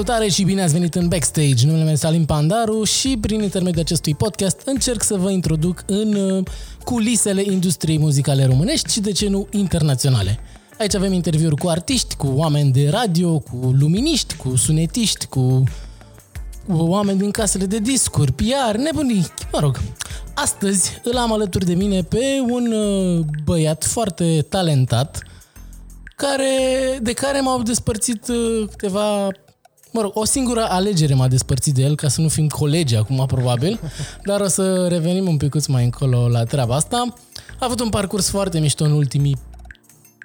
Salutare și bine ați venit în Backstage. Numele meu este Alin Pandaru și prin intermediul acestui podcast încerc să vă introduc în uh, culisele industriei muzicale românești și de ce nu internaționale. Aici avem interviuri cu artiști, cu oameni de radio, cu luminiști, cu sunetiști, cu cu oameni din casele de discuri, PR, nebunii, mă rog. Astăzi îl am alături de mine pe un uh, băiat foarte talentat, care, de care m-au despărțit uh, câteva Mă rog, o singură alegere m-a despărțit de el, ca să nu fim colegi acum, probabil, dar o să revenim un pic mai încolo la treaba asta. A avut un parcurs foarte mișto în ultimii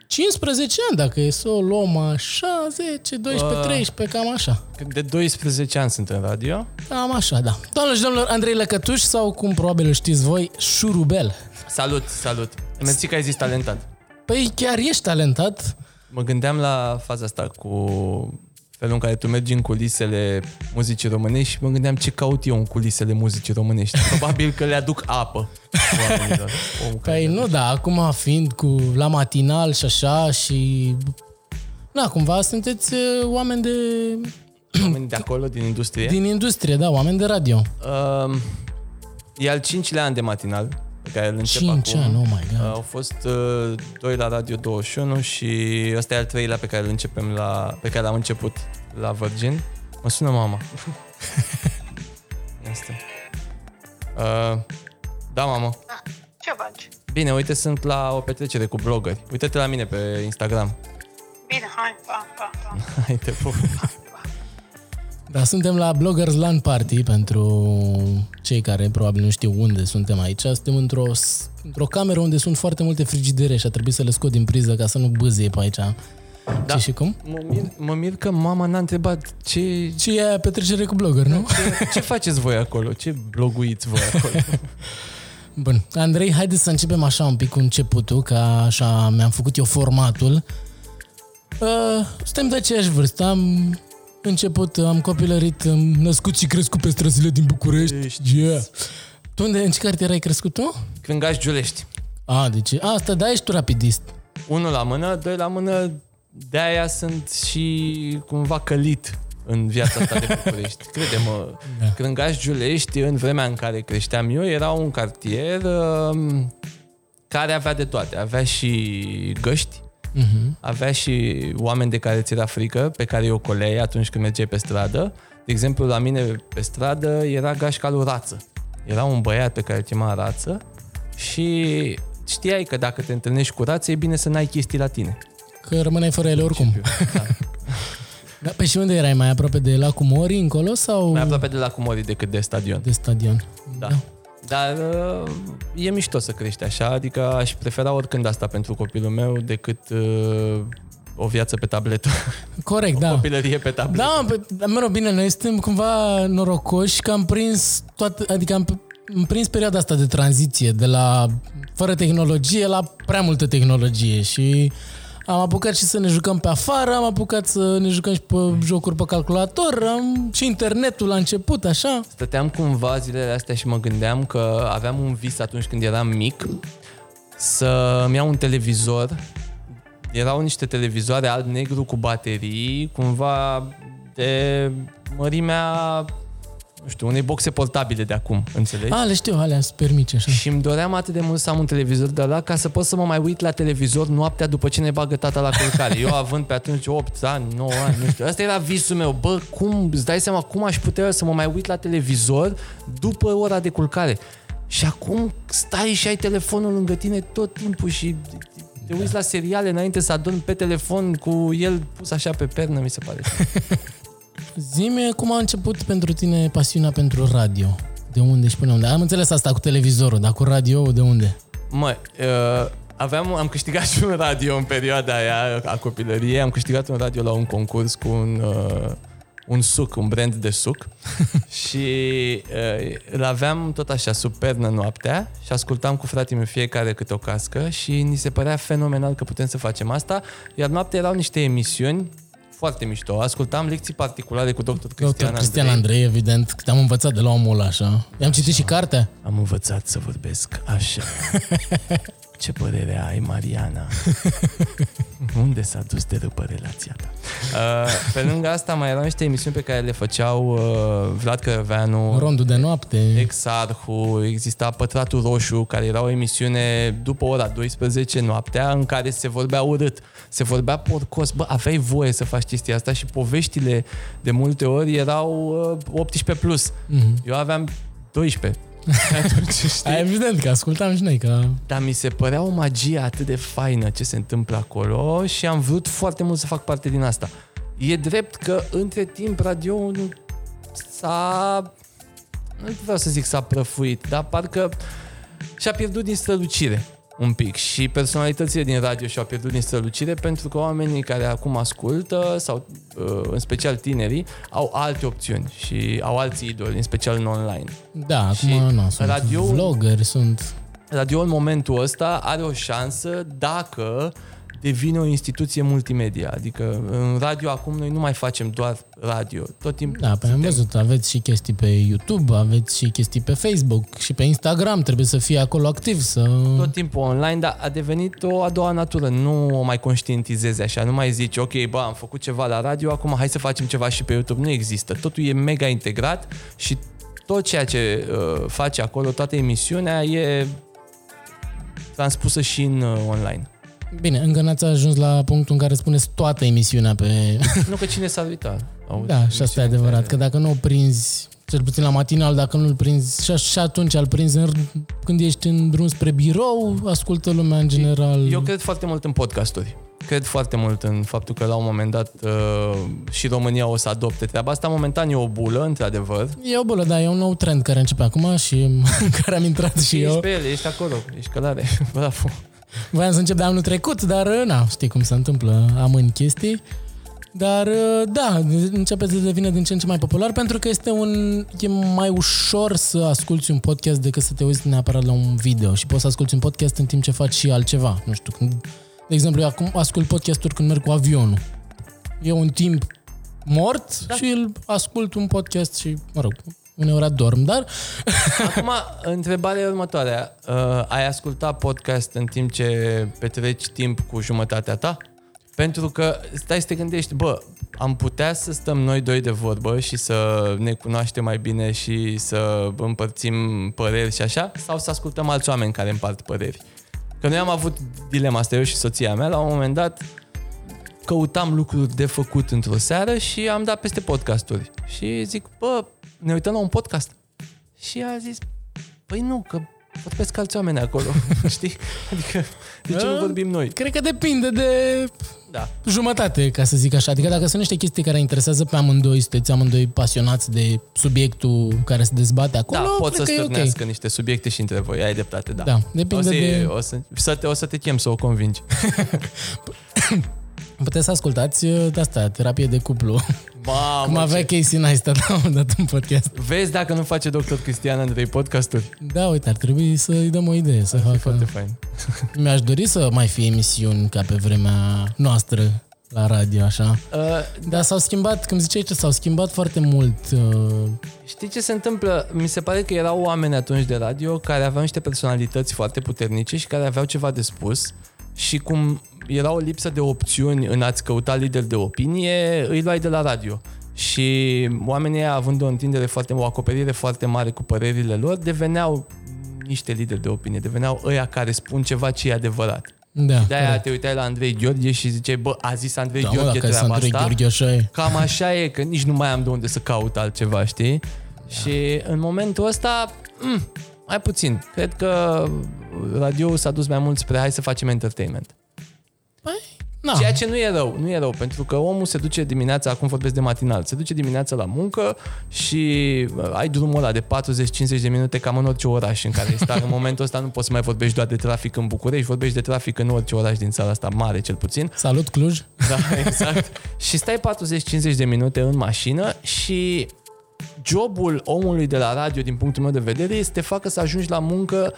15 ani, dacă e să o luăm așa, 10, 12, 13, cam așa. De 12 ani sunt în radio. Cam așa, da. Doamnelor și domnilor, Andrei Lăcătuș sau, cum probabil știți voi, Șurubel. Salut, salut. Mersi că ai zis talentat. Păi chiar ești talentat. Mă gândeam la faza asta cu felul în care tu mergi în culisele muzicii românești și mă gândeam ce caut eu în culisele muzicii românești. Probabil că le aduc apă oamenilor. Omul care Păi le nu, da, acum fiind cu la matinal și așa și... Da, cumva sunteți uh, oameni de... aduc Oameni de acolo, din industrie. din industrie, da, oameni de radio. Um, e al cincilea an de matinal pe care îl încep 5 acum. ani, oh my Uh, god. Au fost uh, doi la Radio 21 și ăsta e al treilea pe care îl începem la, pe care l-am început la Virgin. Mă sună mama. Asta. Uh, da, mamă. Ce faci? Bine, uite, sunt la o petrecere cu blogări. Uite-te la mine pe Instagram. Bine, hai, pa, pa, pa. Hai, te pup. Da, suntem la Bloggers LAN Party pentru cei care probabil nu știu unde suntem aici. Suntem într-o, într-o cameră unde sunt foarte multe frigidere și a trebuit să le scot din priză ca să nu bâzie pe aici. Da. Ce și cum? Mă mir, mă mir că mama n-a întrebat ce, Și e petrecere cu blogger, nu? ce, ce faceți voi acolo, ce bloguiți voi acolo. Bun. Andrei, haideți să începem așa un pic cu începutul, că așa mi-am făcut eu formatul. Uh, suntem de aceeași vârstă. Am început, am copilărit, am născut și crescut pe străzile din București. Ești. Yeah. Tu unde, în ce cartier ai crescut tu? Crângaș Giulești. A, deci, asta, da, ești tu rapidist. Unul la mână, doi la mână, de-aia sunt și cumva călit în viața asta de București. Crede-mă, Da. da. Crângaș Giulești, în vremea în care creșteam eu, era un cartier um, care avea de toate. Avea și găști, Uh-huh. avea și oameni de care ți era frică, pe care o coleai atunci când mergeai pe stradă. De exemplu, la mine pe stradă era gașca lui Rață. Era un băiat pe care îl chema Rață și știai că dacă te întâlnești cu Rață, e bine să n-ai chestii la tine. Că rămâneai fără ele oricum. Da. Da, pe și unde erai? Mai aproape de lacul Mori încolo sau Mai aproape de la Cumori decât de stadion. de stadion? Da. Dar uh, e mișto să crești așa, adică aș prefera oricând asta pentru copilul meu decât uh, o viață pe tabletă. Corect, O da. copilărie pe tabletă. Da, pe, dar, mă rog, bine, noi suntem cumva norocoși că am prins toată, adică am, am prins perioada asta de tranziție de la fără tehnologie la prea multă tehnologie și am apucat și să ne jucăm pe afară, am apucat să ne jucăm și pe jocuri pe calculator, am, și internetul la început, așa. Stăteam cumva zilele astea și mă gândeam că aveam un vis atunci când eram mic să-mi iau un televizor. Erau niște televizoare alb-negru cu baterii, cumva de mărimea, nu știu, unei boxe portabile de acum, înțelegi? A, le știu, alea super mici, așa. Și îmi doream atât de mult să am un televizor de la ca să pot să mă mai uit la televizor noaptea după ce ne bagă tata la culcare. Eu având pe atunci 8 ani, 9 ani, nu știu. Asta era visul meu. Bă, cum, îți dai seama cum aș putea să mă mai uit la televizor după ora de culcare? Și acum stai și ai telefonul lângă tine tot timpul și te uiți la seriale înainte să adormi pe telefon cu el pus așa pe pernă, mi se pare. Zi-mi cum a început pentru tine pasiunea pentru radio. De unde și până unde? Am înțeles asta cu televizorul, dar cu radio de unde? Mă, uh, aveam, am câștigat și un radio în perioada aia a copilăriei. Am câștigat un radio la un concurs cu un, uh, un suc, un brand de suc. și uh, îl aveam tot așa sub pernă noaptea și ascultam cu fratele meu fiecare câte o cască și ni se părea fenomenal că putem să facem asta. Iar noaptea erau niște emisiuni foarte mișto. Ascultam lecții particulare cu dr. Cristian, Doctor Cristian Andrei. Andrei, evident, că te-am învățat de la omul ăla, așa. I-am citit și cartea. Am învățat să vorbesc așa. Ce părere ai, Mariana? Unde s-a dus de după relația ta? Uh, pe lângă asta mai erau niște emisiuni pe care le făceau uh, Vlad Cărăveanu, Rondul de noapte. Exarhu, exista Pătratul Roșu, care era o emisiune după ora 12 noaptea, în care se vorbea urât, se vorbea porcos. Bă, aveai voie să faci chestia asta și poveștile de multe ori erau uh, 18+. Plus. Mhm. Eu aveam 12. Atunci, știi? A, evident că ascultam și noi, că Dar mi se părea o magie atât de faină ce se întâmplă acolo și am vrut foarte mult să fac parte din asta. E drept că între timp radio nu s-a... Nu vreau să zic s-a prăfuit, dar parcă și-a pierdut din strălucire un pic și personalitățile din radio și-au pierdut din strălucire pentru că oamenii care acum ascultă sau uh, în special tinerii au alte opțiuni și au alți idoli, în special în online. da, Și acum nu, sunt radioul- vloggeri, sunt... radio în momentul ăsta are o șansă dacă devine o instituție multimedia. Adică în radio acum noi nu mai facem doar radio. Tot timpul Da, pe am văzut, aveți și chestii pe YouTube, aveți și chestii pe Facebook și pe Instagram, trebuie să fie acolo activ, să... tot timpul online, dar a devenit o a doua natură. Nu o mai conștientizezi așa, nu mai zici, ok, bă, am făcut ceva la radio, acum hai să facem ceva și pe YouTube. Nu există. Totul e mega integrat și tot ceea ce uh, face acolo, toată emisiunea e transpusă și în uh, online. Bine, încă n-ați ajuns la punctul în care spuneți toată emisiunea pe... nu că cine s-ar uita. Auzi, da, și asta e emisiunea adevărat, care- că dacă nu o prinzi, cel puțin la matinal, dacă nu-l prinzi și, și atunci îl prinzi în, când ești în drum spre birou, ascultă lumea în general. Eu cred foarte mult în podcasturi. Cred foarte mult în faptul că la un moment dat uh, și România o să adopte treaba asta. Momentan e o bulă, într-adevăr. E o bulă, da, e un nou trend care începe acum și în care am intrat și ești eu. pe el, ești acolo, ești călare. Bravo. Voiam să încep de anul trecut, dar na, știi cum se întâmplă, amâni chestii. Dar da, începe să devină din ce în ce mai popular pentru că este un e mai ușor să asculti un podcast decât să te uiți neapărat la un video și poți să asculti un podcast în timp ce faci și altceva. Nu știu, când, de exemplu, eu acum ascult podcasturi când merg cu avionul. E un timp mort da. și îl ascult un podcast și, mă rog, uneori adorm, dar Acum, întrebarea e următoarea. Uh, ai ascultat podcast în timp ce petreci timp cu jumătatea ta? Pentru că stai să te gândești, bă, am putea să stăm noi doi de vorbă și să ne cunoaștem mai bine și să împărțim păreri și așa? Sau să ascultăm alți oameni care împart păreri? Că noi am avut dilema asta, eu și soția mea, la un moment dat căutam lucruri de făcut într-o seară și am dat peste podcasturi. Și zic, bă, ne uităm la un podcast. Și a zis, păi nu, că vorbesc alți oameni acolo, știi? Adică, de ce nu Da. vorbim noi? cred că depinde de Da. jumătate, ca să zic așa. Adică dacă sunt niște chestii care interesează pe amândoi, sunteți amândoi pasionați de subiectul care se dezbate acolo, Da, pot să cred că e ok. stârnească niște subiecte și între voi, ai dreptate, da. Da, depinde o, să, de... o, să, să te, o să te chem să o convingi. Puteți să ascultați uh, de asta, terapie de cuplu. Mamă, Cum avea ce... Casey Neistat la un moment dat în podcast. Vezi dacă nu face doctor Cristian Andrei podcasturi. Da, uite, ar trebui să-i dăm o idee, să facă... Foarte fain. Mi-aș dori să mai fie emisiuni ca pe vremea noastră la radio, așa. Uh, Dar s-au schimbat, cum ziceai, s-au schimbat foarte mult. Uh, Știi ce se întâmplă? Mi se pare că erau oameni atunci de radio care aveau niște personalități foarte puternice și care aveau ceva de spus și cum era o lipsă de opțiuni în a-ți căuta lideri de opinie, îi luai de la radio. Și oamenii ăia, având o întindere foarte, o acoperire foarte mare cu părerile lor, deveneau niște lideri de opinie, deveneau ăia care spun ceva ce e adevărat. da, De-aia corect. te uitai la Andrei Gheorghe și ziceai, bă, a zis Andrei da, mă, Gheorghe dacă sunt treaba Andrei asta. Gheorghe, așa e. Cam așa e, că nici nu mai am de unde să caut altceva, știi? Da. Și în momentul ăsta, m- mai puțin. Cred că radio s-a dus mai mult spre hai să facem entertainment. Păi, na. Ceea ce nu e rău, nu e rău, pentru că omul se duce dimineața, acum vorbesc de matinal, se duce dimineața la muncă și uh, ai drumul ăla de 40-50 de minute cam în orice oraș în care stai. în momentul ăsta nu poți să mai vorbești doar de trafic în București, vorbești de trafic în orice oraș din țara asta, mare cel puțin. Salut, Cluj. Da, exact. și stai 40-50 de minute în mașină și jobul omului de la radio, din punctul meu de vedere, este să te facă să ajungi la muncă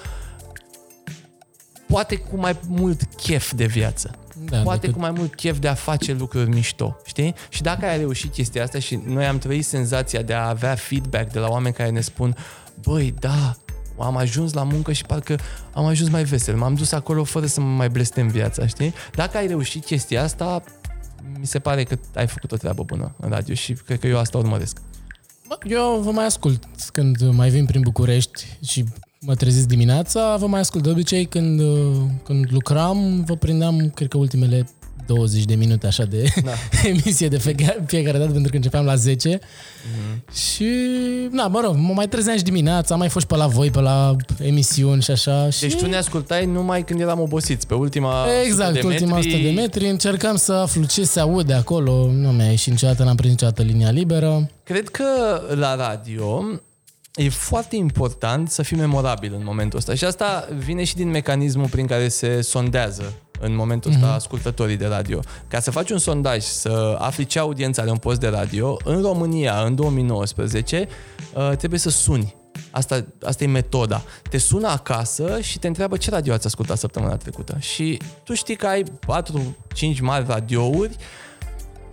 poate cu mai mult chef de viață. Da, Poate decât- cu mai mult chef de a face lucruri mișto, știi? Și dacă ai reușit chestia asta și noi am trăit senzația de a avea feedback de la oameni care ne spun băi, da, am ajuns la muncă și parcă am ajuns mai vesel. M-am dus acolo fără să mă mai blestem viața, știi? Dacă ai reușit chestia asta, mi se pare că ai făcut o treabă bună în radio și cred că eu asta urmăresc. Bă, Eu vă mai ascult când mai vin prin București și mă trezesc dimineața, vă mai ascult de obicei când, uh, când lucram, vă prindeam, cred că ultimele 20 de minute așa de Da. emisie de fiecare, fiecare dată pentru că începeam la 10 Mhm. și, na, mă rog, mă mai trezeam și dimineața, am mai fost și pe la voi, pe la emisiuni și așa. Și... Deci tu ne ascultai numai când eram obosiți, pe ultima Exact, 100 de ultima metri, 100 de metri, încercam să aflu ce se aude acolo, nu mi-a ieșit niciodată, n-am prins niciodată linia liberă. Cred că la radio e foarte important să fii memorabil în momentul ăsta și asta vine și din mecanismul prin care se sondează în momentul ăsta ascultătorii de radio. Ca să faci un sondaj, să afli ce audiență are un post de radio, în România, în 2019, uh, trebuie să suni. Asta, asta e metoda. Te sună acasă și te întreabă ce radio ați ascultat săptămâna trecută. Și tu știi că ai 4-5 mari radiouri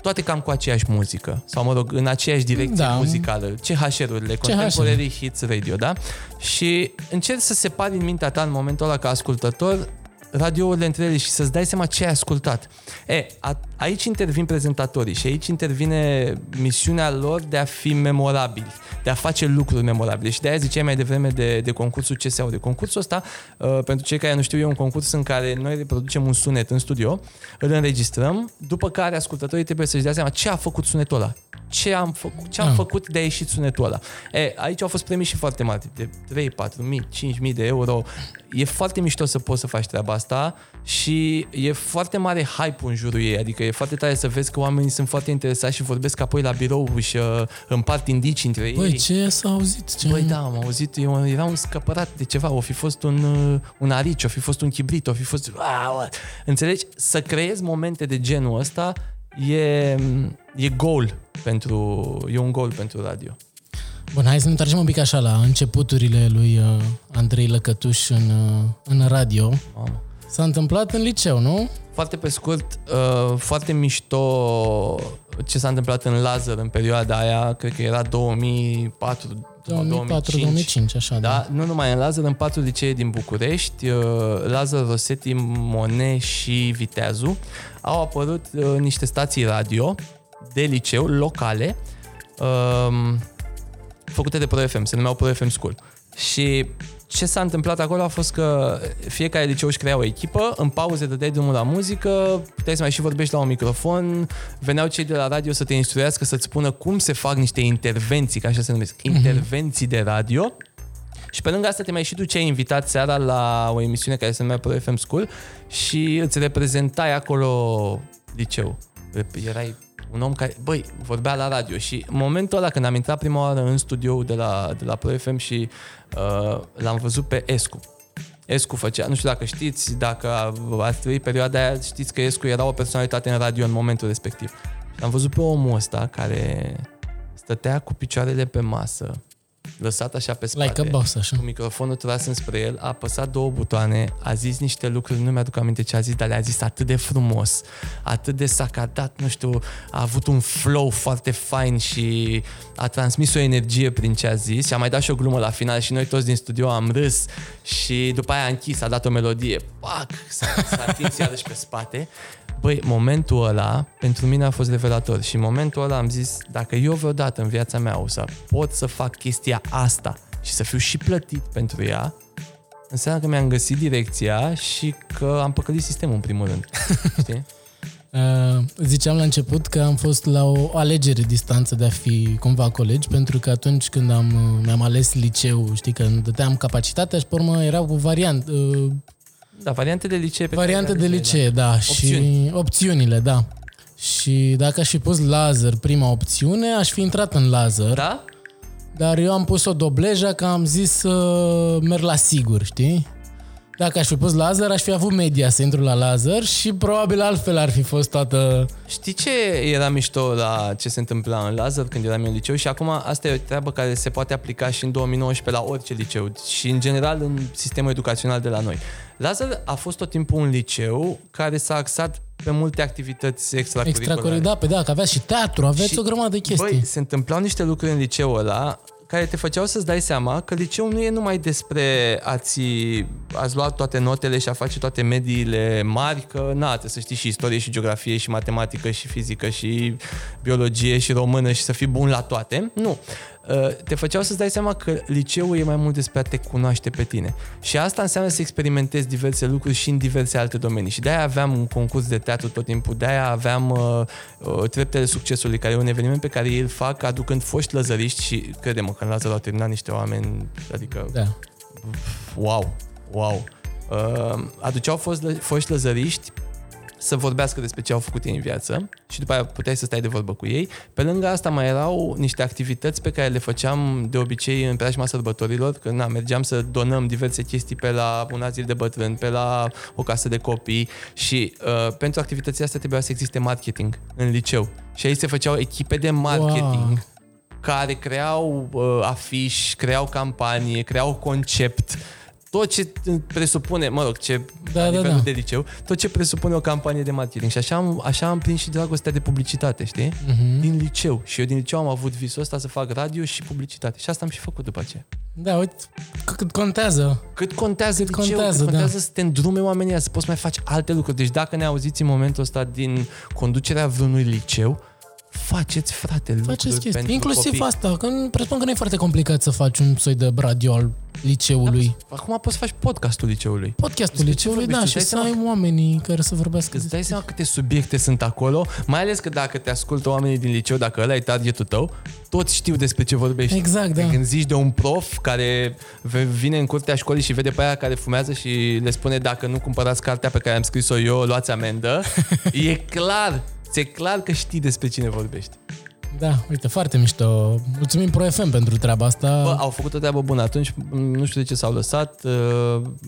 toate cam cu aceeași muzică sau mă rog, în aceeași direcție Da. muzicală. CHR-urile, Contemporary Hits Radio, da? Și încerci să separi în mintea ta în momentul ăla ca ascultător radiourile între ele și să-ți dai seama ce ai ascultat. E, a, aici intervin prezentatorii și aici intervine misiunea lor de a fi memorabili, de a face lucruri memorabile. Și de aia ziceai mai devreme de, de concursul ce se aude. Concursul ăsta, uh, pentru cei care nu știu, e un concurs în care noi reproducem un sunet în studio, îl înregistrăm, după care ascultătorii trebuie să-și dea seama ce a făcut sunetul ăla. Ce am, făcut, ce am Ah. făcut de a ieșit sunetul ăla. E, aici au fost premii și foarte mari, de 3, 4 mii, 5 mii de euro. E foarte mișto să poți să faci treaba asta și e foarte mare hype în jurul ei, adică e foarte tare să vezi că oamenii sunt foarte interesați și vorbesc apoi la birou și uh, împart indicii între ei. Băi, ce s-a auzit? Ce... Băi, da, am auzit, eu era un scăpărat de ceva, o fi fost un, uh, un arici, o fi fost un chibrit, o fi fost... Wow, înțelegi? Să creezi momente de genul ăsta e, e gol pentru, e un gol pentru radio. Bun, hai să ne întoarcem un pic așa la începuturile lui uh, Andrei Lăcătuș în, uh, în radio. Mamă. S-a întâmplat în liceu, nu? Foarte pe scurt, uh, foarte mișto ce s-a întâmplat în Lazar în perioada aia, cred că era 2004 2005. 2004-2005, așa, da. Da, nu numai în Lazar, în patru licee din București, uh, Lazar, Rosetti, Monet și Viteazu, au apărut uh, niște stații radio de liceu, locale, um, făcute de Pro FM, se numeau Pro FM School. Și ce s-a întâmplat acolo a fost că fiecare liceu își crea o echipă, în pauze dădeai drumul la muzică, puteai să mai și vorbești la un microfon, veneau cei de la radio să te instruiască, să-ți spună cum se fac niște intervenții, ca așa se numesc, intervenții de radio. Și pe lângă asta te mai și duceai invitat seara la o emisiune care se numea Pro FM School și îți reprezentai acolo liceu. Erai un om care, băi, vorbea la radio și în momentul ăla când am intrat prima oară în studio de la, de la Pro FM și uh, l-am văzut pe Escu. Escu făcea, nu știu dacă știți, dacă ați trăit perioada aia, știți că Escu era o personalitate în radio în momentul respectiv. Și am văzut pe omul ăsta care stătea cu picioarele pe masă, lăsat așa pe spate, Like a boss, așa. cu microfonul tras înspre el, a apăsat două butoane, a zis niște lucruri, nu mi-aduc aminte ce a zis, dar le-a zis atât de frumos, atât de sacadat, nu știu, a avut un flow foarte fain și a transmis o energie prin ce a zis și a mai dat și o glumă la final și noi toți din studio am râs și după aia a închis, a dat o melodie, pac, s-a, s-a atins iarăși pe spate. Băi, momentul ăla pentru mine a fost revelator și în momentul ăla am zis, dacă eu vreodată în viața mea o să pot să fac chestia asta și să fiu și plătit pentru ea, înseamnă că mi-am găsit direcția și că am păcălit sistemul în primul rând. Știi? Uh, ziceam la început că am fost la o alegere distanță de a fi cumva colegi, pentru că atunci când am, uh, mi-am ales liceu, știi, că îmi dădeam capacitatea și pe urmă erau cu variant, uh, Da, variante de licee. Pe variante care de le-am licee, da. Opțiuni. Și opțiunile, da. Și dacă aș fi pus laser prima opțiune, aș fi intrat în laser. Da? Dar eu am pus o dobleja că am zis să merg la sigur, știi? Dacă aș fi pus laser, aș fi avut media să intru la laser și probabil altfel ar fi fost toată... Știi ce era mișto la ce se întâmpla în Lazar când eram eu în liceu și acum asta e o treabă care se poate aplica și în 2019 la orice liceu și în general în sistemul educațional de la noi. Lazar a fost tot timpul un liceu care s-a axat pe multe activități extracurriculare. Extracurricular, da, pe da, că aveați și teatru, aveți Și, o grămadă de chestii. Băi, se întâmplau niște lucruri în liceul ăla care te făceau să-ți dai seama că liceul nu e numai despre a-ți, ați luat toate notele și a face toate mediile mari, că na, trebuie să știi și istorie și geografie și matematică și fizică și biologie și română și să fii bun la toate. Nu. Uh, Te făceau să-ți dai seama că liceul e mai mult despre a te cunoaște pe tine. Și asta înseamnă să experimentezi diverse lucruri și în diverse alte domenii. Și de-aia aveam un concurs de teatru tot timpul, de-aia aveam uh, uh, Treptele Succesului, care e un eveniment pe care ei îl fac aducând foști lăzăriști și credem că în Lazar au terminat niște oameni, adică Da. wow, wow. Uh, aduceau fost, foști lăzăriști să vorbească despre ce au făcut ei în viață și după aia puteai să stai de vorbă cu ei. Pe lângă asta mai erau niște activități pe care le făceam de obicei în preajma sărbătorilor, când na, mergeam să donăm diverse chestii pe la un azil de bătrâni, pe la o casă de copii și uh, pentru activitățile astea trebuia să existe marketing în liceu. Și aici se făceau echipe de marketing Wow. care creau uh, afiș, creau campanie, creau concept, tot ce presupune, mă rog, ce Da, la da, nivelul da. de liceu, tot ce presupune o campanie de marketing. Și așa am, așa am prins și dragostea de publicitate, știi? Mhm. Din liceu. Și eu din liceu am avut visul ăsta să fac radio și publicitate. Și asta am și făcut după aceea. Da, uite, c- cât contează. Cât contează Cât liceu, contează, cât da. contează să te îndrume oamenii ăia, să poți mai face alte lucruri. Deci dacă ne auziți în momentul ăsta din conducerea vreunui liceu, faceți, frate, lucruri Faceți chestii. pentru Inclusiv copii. asta, că nu- presupun că nu e foarte complicat să faci un soi de radio al liceului. Acum poți să faci podcastul liceului. Podcastul Despre ce liceului, da, vorbești? și Îți să dai ai oamenii care să vorbească. Îți dai seama câte subiecte sunt acolo, mai ales că dacă te ascultă oamenii din liceu, dacă ăla e targetul tău, toți știu despre ce vorbești. Exact, da. Când zici de un prof care v- vine în curtea școlii și vede pe aia care fumează și le spune dacă nu cumpărați cartea pe care am scris-o eu, luați amendă, e clar, ți-e clar că știi despre cine vorbești. Da, uite, foarte mișto. Mulțumim Pro FM pentru treaba asta. Bă, au făcut o treabă bună atunci, nu știu de ce s-au lăsat.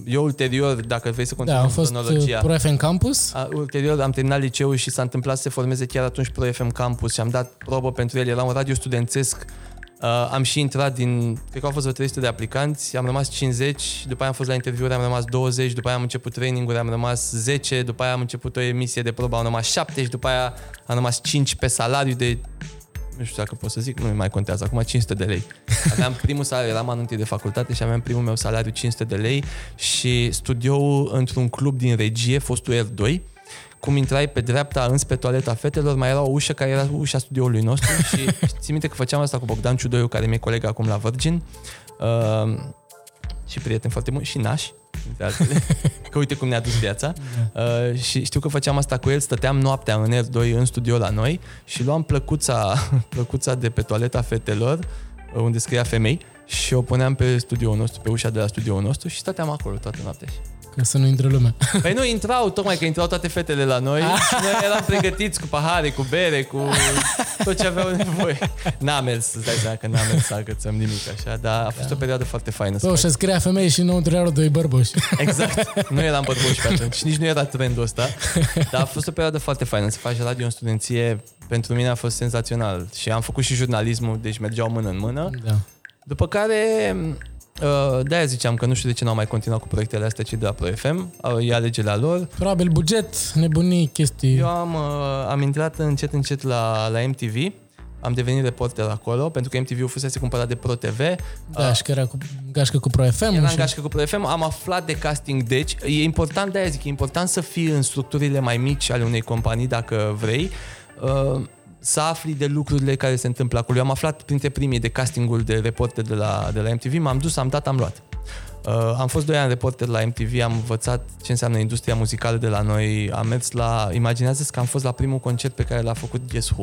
Eu ulterior, dacă vrei să da, continuăm a fost cronologia... Pro FM Campus. A, ulterior am terminat liceul și s-a întâmplat să se formeze chiar atunci Pro FM Campus și am dat probă pentru el. Era un radio studențesc. Uh, am și intrat din, cred că au fost vreo 300 de aplicanți, am rămas 50, după aia am fost la interviuri, am rămas 20, după aia am început training am rămas 10, după aia am început o emisie de probă, am rămas 7 și după aia am rămas 5 pe salariu de nu știu dacă pot să zic, nu mai contează, acum 500 de lei. Aveam primul salariu, eram anul întâi de facultate și aveam primul meu salariu 500 de lei și studioul într-un club din regie, fostul R2, cum intrai pe dreapta înspre toaleta fetelor, mai era o ușă care era ușa studioului nostru și țin minte că făceam asta cu Bogdan Ciudoiu, care mi-e coleg acum la Virgin uh, și prieten foarte bun și naș, între altele. că uite cum ne-a dus viața. Uh, și știu că făceam asta cu el, stăteam noaptea în R2 în studio la noi și luam plăcuța, plăcuța de pe toaleta fetelor, uh, unde scria femei, și o puneam pe studioul nostru, pe ușa de la studioul nostru și stăteam acolo toată noaptea. Ca să nu intre lumea. Păi nu intrau, tocmai că intrau toate fetele la noi și noi eram pregătiți cu pahare, cu bere, cu tot ce aveau nevoie. N-a mers, îți dai seama că n-a mers să agățăm nimic așa, dar a fost o perioadă foarte faină. să Bă, și scria femei și înăuntru erau doi bărboși. Exact. Nu eram bărboși pe atunci. Nici nu era trendul ăsta. Dar a fost o perioadă foarte faină. Să faci radio în studenție, pentru mine a fost senzațional. Și am făcut și jurnalismul, deci mergeau mână în mână. Da. După care, uh, de-aia ziceam că nu știu de ce n-au mai continuat cu proiectele astea, ci de la Pro FM. Au- E alegerea lor. Probabil buget, nebunii, chestii. Eu am, uh, am intrat încet, încet la, la MTV. Am devenit reporter acolo, pentru că MTV-ul fusese cumpărat de ProTV. Da, și că era cu gașcă cu Pro FM. Eram și... gașcă cu Pro FM, am aflat de casting, deci e important, de-aia zic, e important să fii în structurile mai mici ale unei companii, dacă vrei, uh, să afli de lucrurile care se întâmplă acolo. Eu am aflat printre primii de castingul de reporter de la, de la MTV, m-am dus, am dat, am luat. Uh, am fost doi ani reporter la MTV, am învățat ce înseamnă industria muzicală de la noi, am mers la, imaginează că am fost la primul concert pe care l-a făcut Guess Who,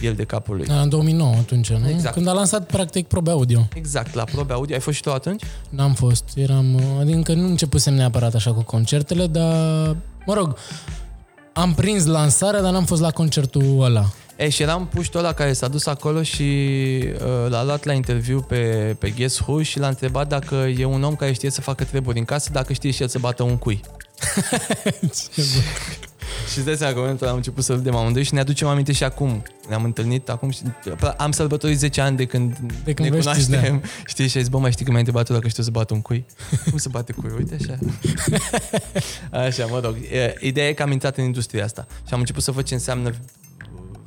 el de capul lui. Da, în 2009 atunci, nu? Exact. Când a lansat practic probe audio. Exact, la probe audio. Ai fost și tu atunci? N-am fost, eram, adică nu începusem neapărat așa cu concertele, dar, mă rog, am prins lansarea, dar n-am fost la concertul ăla. E, și eram puștul ăla care s-a dus acolo și uh, l-a luat la interviu pe, pe Guess Who și l-a întrebat dacă e un om care știe să facă treburi în casă, dacă știe și el să bată un cui. și îți dai seama că în momentul ăla am început să râdem amândoi și ne aducem aminte și acum. Ne-am întâlnit acum și am sărbătorit 10 ani de când, De când ne vă știți, cunoaștem. Știi, și ai zis, bă, mai știi că m-ai întrebat tu dacă știu să bat un cui? Cum se bate cui? Uite așa. Așa, mă rog. E, Ideea e că am intrat în industria asta și am început să văd ce înseamnă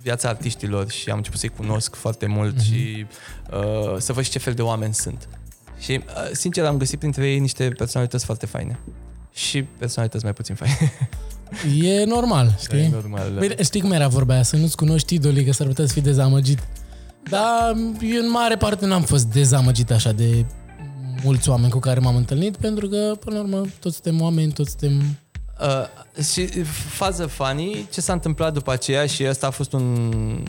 viața artiștilor și am început să-i cunosc foarte mult mm-hmm. și uh, să văd și ce fel de oameni sunt. Și, uh, sincer, am găsit printre ei niște personalități foarte faine. Și personalități mai puțin faine. E normal, știi? E normal, da. Bine, știi cum era vorba aia? Să nu-ți cunoști idolii, că s-ar putea să fii dezamăgit. Dar eu în mare parte n-am fost dezamăgit așa de mulți oameni cu care m-am întâlnit, pentru că, până la urmă, toți suntem oameni, toți suntem... Uh, și fază funny, ce s-a întâmplat după aceea și ăsta a fost un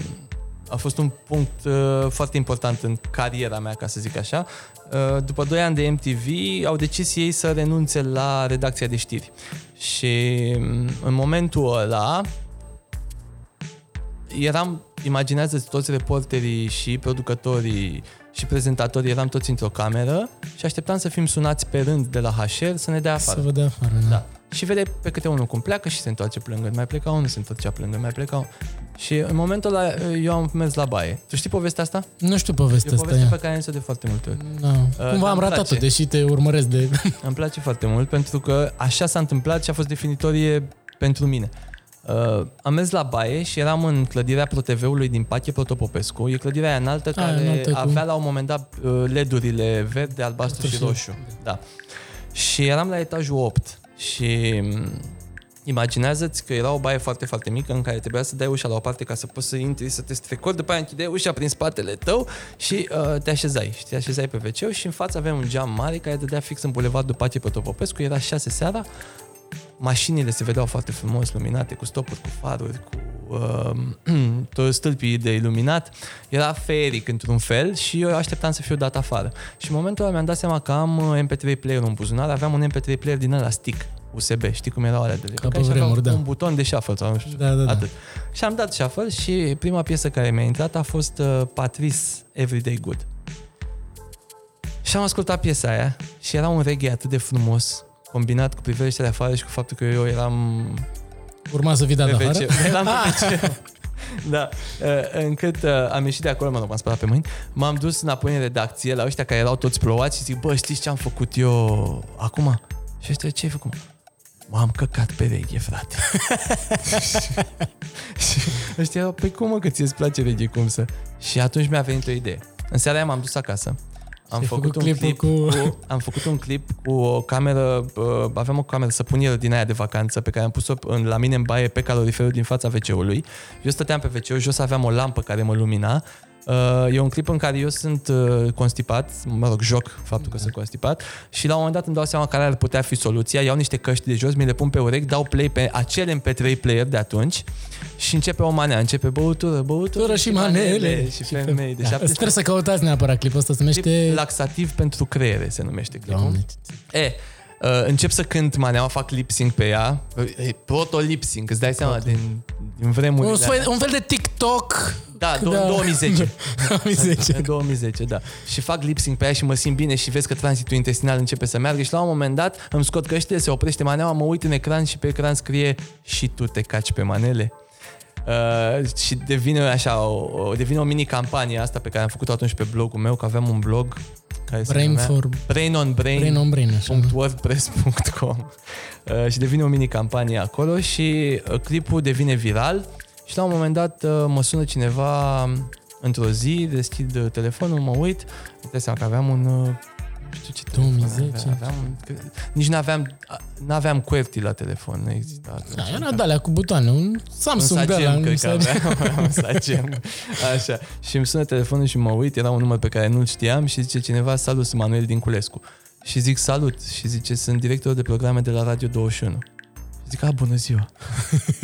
a fost un punct uh, foarte important în cariera mea, ca să zic așa. Uh, după 2 ani de MTV, au decis ei să renunțe la redacția de știri. Și mm, în momentul ăla, eram, imaginează toți reporterii și producătorii și prezentatorii, eram toți într-o cameră și așteptam să fim sunați pe rând de la HR să ne dea afară. Să vă dea afară, da. Da. Și vede pe câte unul cum pleacă și se întoarce plângând. Mai pleca unul, se întorcea plângând, mai pleca unul. Și în momentul ăla eu am mers la baie. Tu știi povestea asta? Nu știu E povestea o asta. poveste Ia. pe care am zis de foarte multe ori. Da. Cumva dar am îmi ratat-o, place. deși te urmăresc de... Îmi place foarte mult pentru că așa s-a întâmplat și a fost definitorie pentru mine. Uh, am mers la baie și eram în clădirea ProTV-ului din Pache Protopopescu. E clădirea aia înaltă Aia care înaltă cu- avea la un moment dat uh, LED-urile verde, albastru și și- roșu. Da. Și eram la etajul 8 și m, imaginează-ți că era o baie foarte, foarte mică în care trebuia să dai ușa la o parte ca să poți să intri, să te strecori, după aia închideai ușa prin spatele tău și uh, te așezai. Și te așezai pe wc și în față aveam un geam mare care dădea fix în bulevardul Pache Protopopescu, era 6 seara, mașinile se vedeau foarte frumos luminate, cu stopuri, cu faruri, cu uh, toți stâlpii de iluminat. Era feric într-un fel și eu așteptam să fiu dat afară. Și în momentul ăla mi-am dat seama că am uh, MP3 player în buzunar, aveam un MP3 player din ăla stick, USB, știi cum erau alea de Ca pe și avea vremuri, da. un buton de shuffle sau nu știu, Da, da, da. atât. Și am dat shuffle și prima piesă care mi-a intrat a fost uh, Patrice Everyday Good. Și am ascultat piesa aia și era un reggae atât de frumos, combinat cu privește de afară și cu faptul că eu eram Urma să fii dat pe afară? WC. Eram pe WC. Da, uh, încât uh, am ieșit de acolo, mă rog, m-am spălat pe mâini, m-am dus înapoi în redacție la ăștia care erau toți plouați și zic, bă, știți ce am făcut eu acum? Și ăștia, ce ai făcut? mă? M-am căcat pe reghe, frate. și ăștia erau, păi cum mă, că ție îți place reghe, cum să? Și atunci mi-a venit o idee. În seara aia m-am dus acasă. Am ai făcut, făcut un clipul clip cu- cu... Am făcut un clip cu o cameră, uh, aveam o cameră săpunieră din aia de vacanță pe care am pus-o în, la mine în baie pe caloriferul din fața WC-ului. Eu stăteam pe WC, jos aveam o lampă care mă lumina. Uh, e un clip în care eu sunt uh, constipat, mă rog, joc faptul că sunt constipat și la un moment dat îmi dau seama care ar putea fi soluția. Iau niște căști de jos, mi le pun pe urechi, dau play pe acele MP3 player de atunci și începe o manea, începe băutură, băutură Tură și manele. și femei de Da, 17 Trebuie să căutați neapărat clipul ăsta, se numește... Clip laxativ pentru creiere se numește clipul. Doamne, E, uh, încep să cânt maneaua, fac lip sync pe ea. E, proto lip sync, îți dai seama din, din vremurile un, fel, alea. un fel de TikTok. Da, Da. do- 2010. 2010. În 2010, da. Și fac lip sync pe ea și mă simt bine și vezi că tranzitul intestinal începe să meargă și la un moment dat îmi scot căștile, se oprește maneaua, mă uit în ecran și pe ecran scrie și tu te caci pe manele. Uh, și devine așa o, o, devine o mini campanie asta pe care am făcut-o atunci pe blogul meu, că aveam un blog care Brain se numea for- Brain on Brain, Brain on brain, așa. www.wordpress.com uh, și devine o mini campanie acolo și uh, clipul devine viral și la un moment dat uh, mă sună cineva um, într-o zi, deschid uh, telefonul, mă uit, îmi dai seama că aveam un uh, nu știu ce telefon 2010. aveam, aveam un, că- nici n-aveam, n-aveam QWERTY la telefon, nu exista atunci. Da, era de alea cu butoane, un Un Samsung de ăla. Sagem, un cred că Sagem. aveam, un Sagem. Așa. Și îmi sună telefonul și mă uit, era un număr pe care nu-l știam și zice cineva, salut, sunt Manuel Dinculescu. Și zic salut și zice, sunt director de programe de la Radio 21. Și zic, a, bună ziua.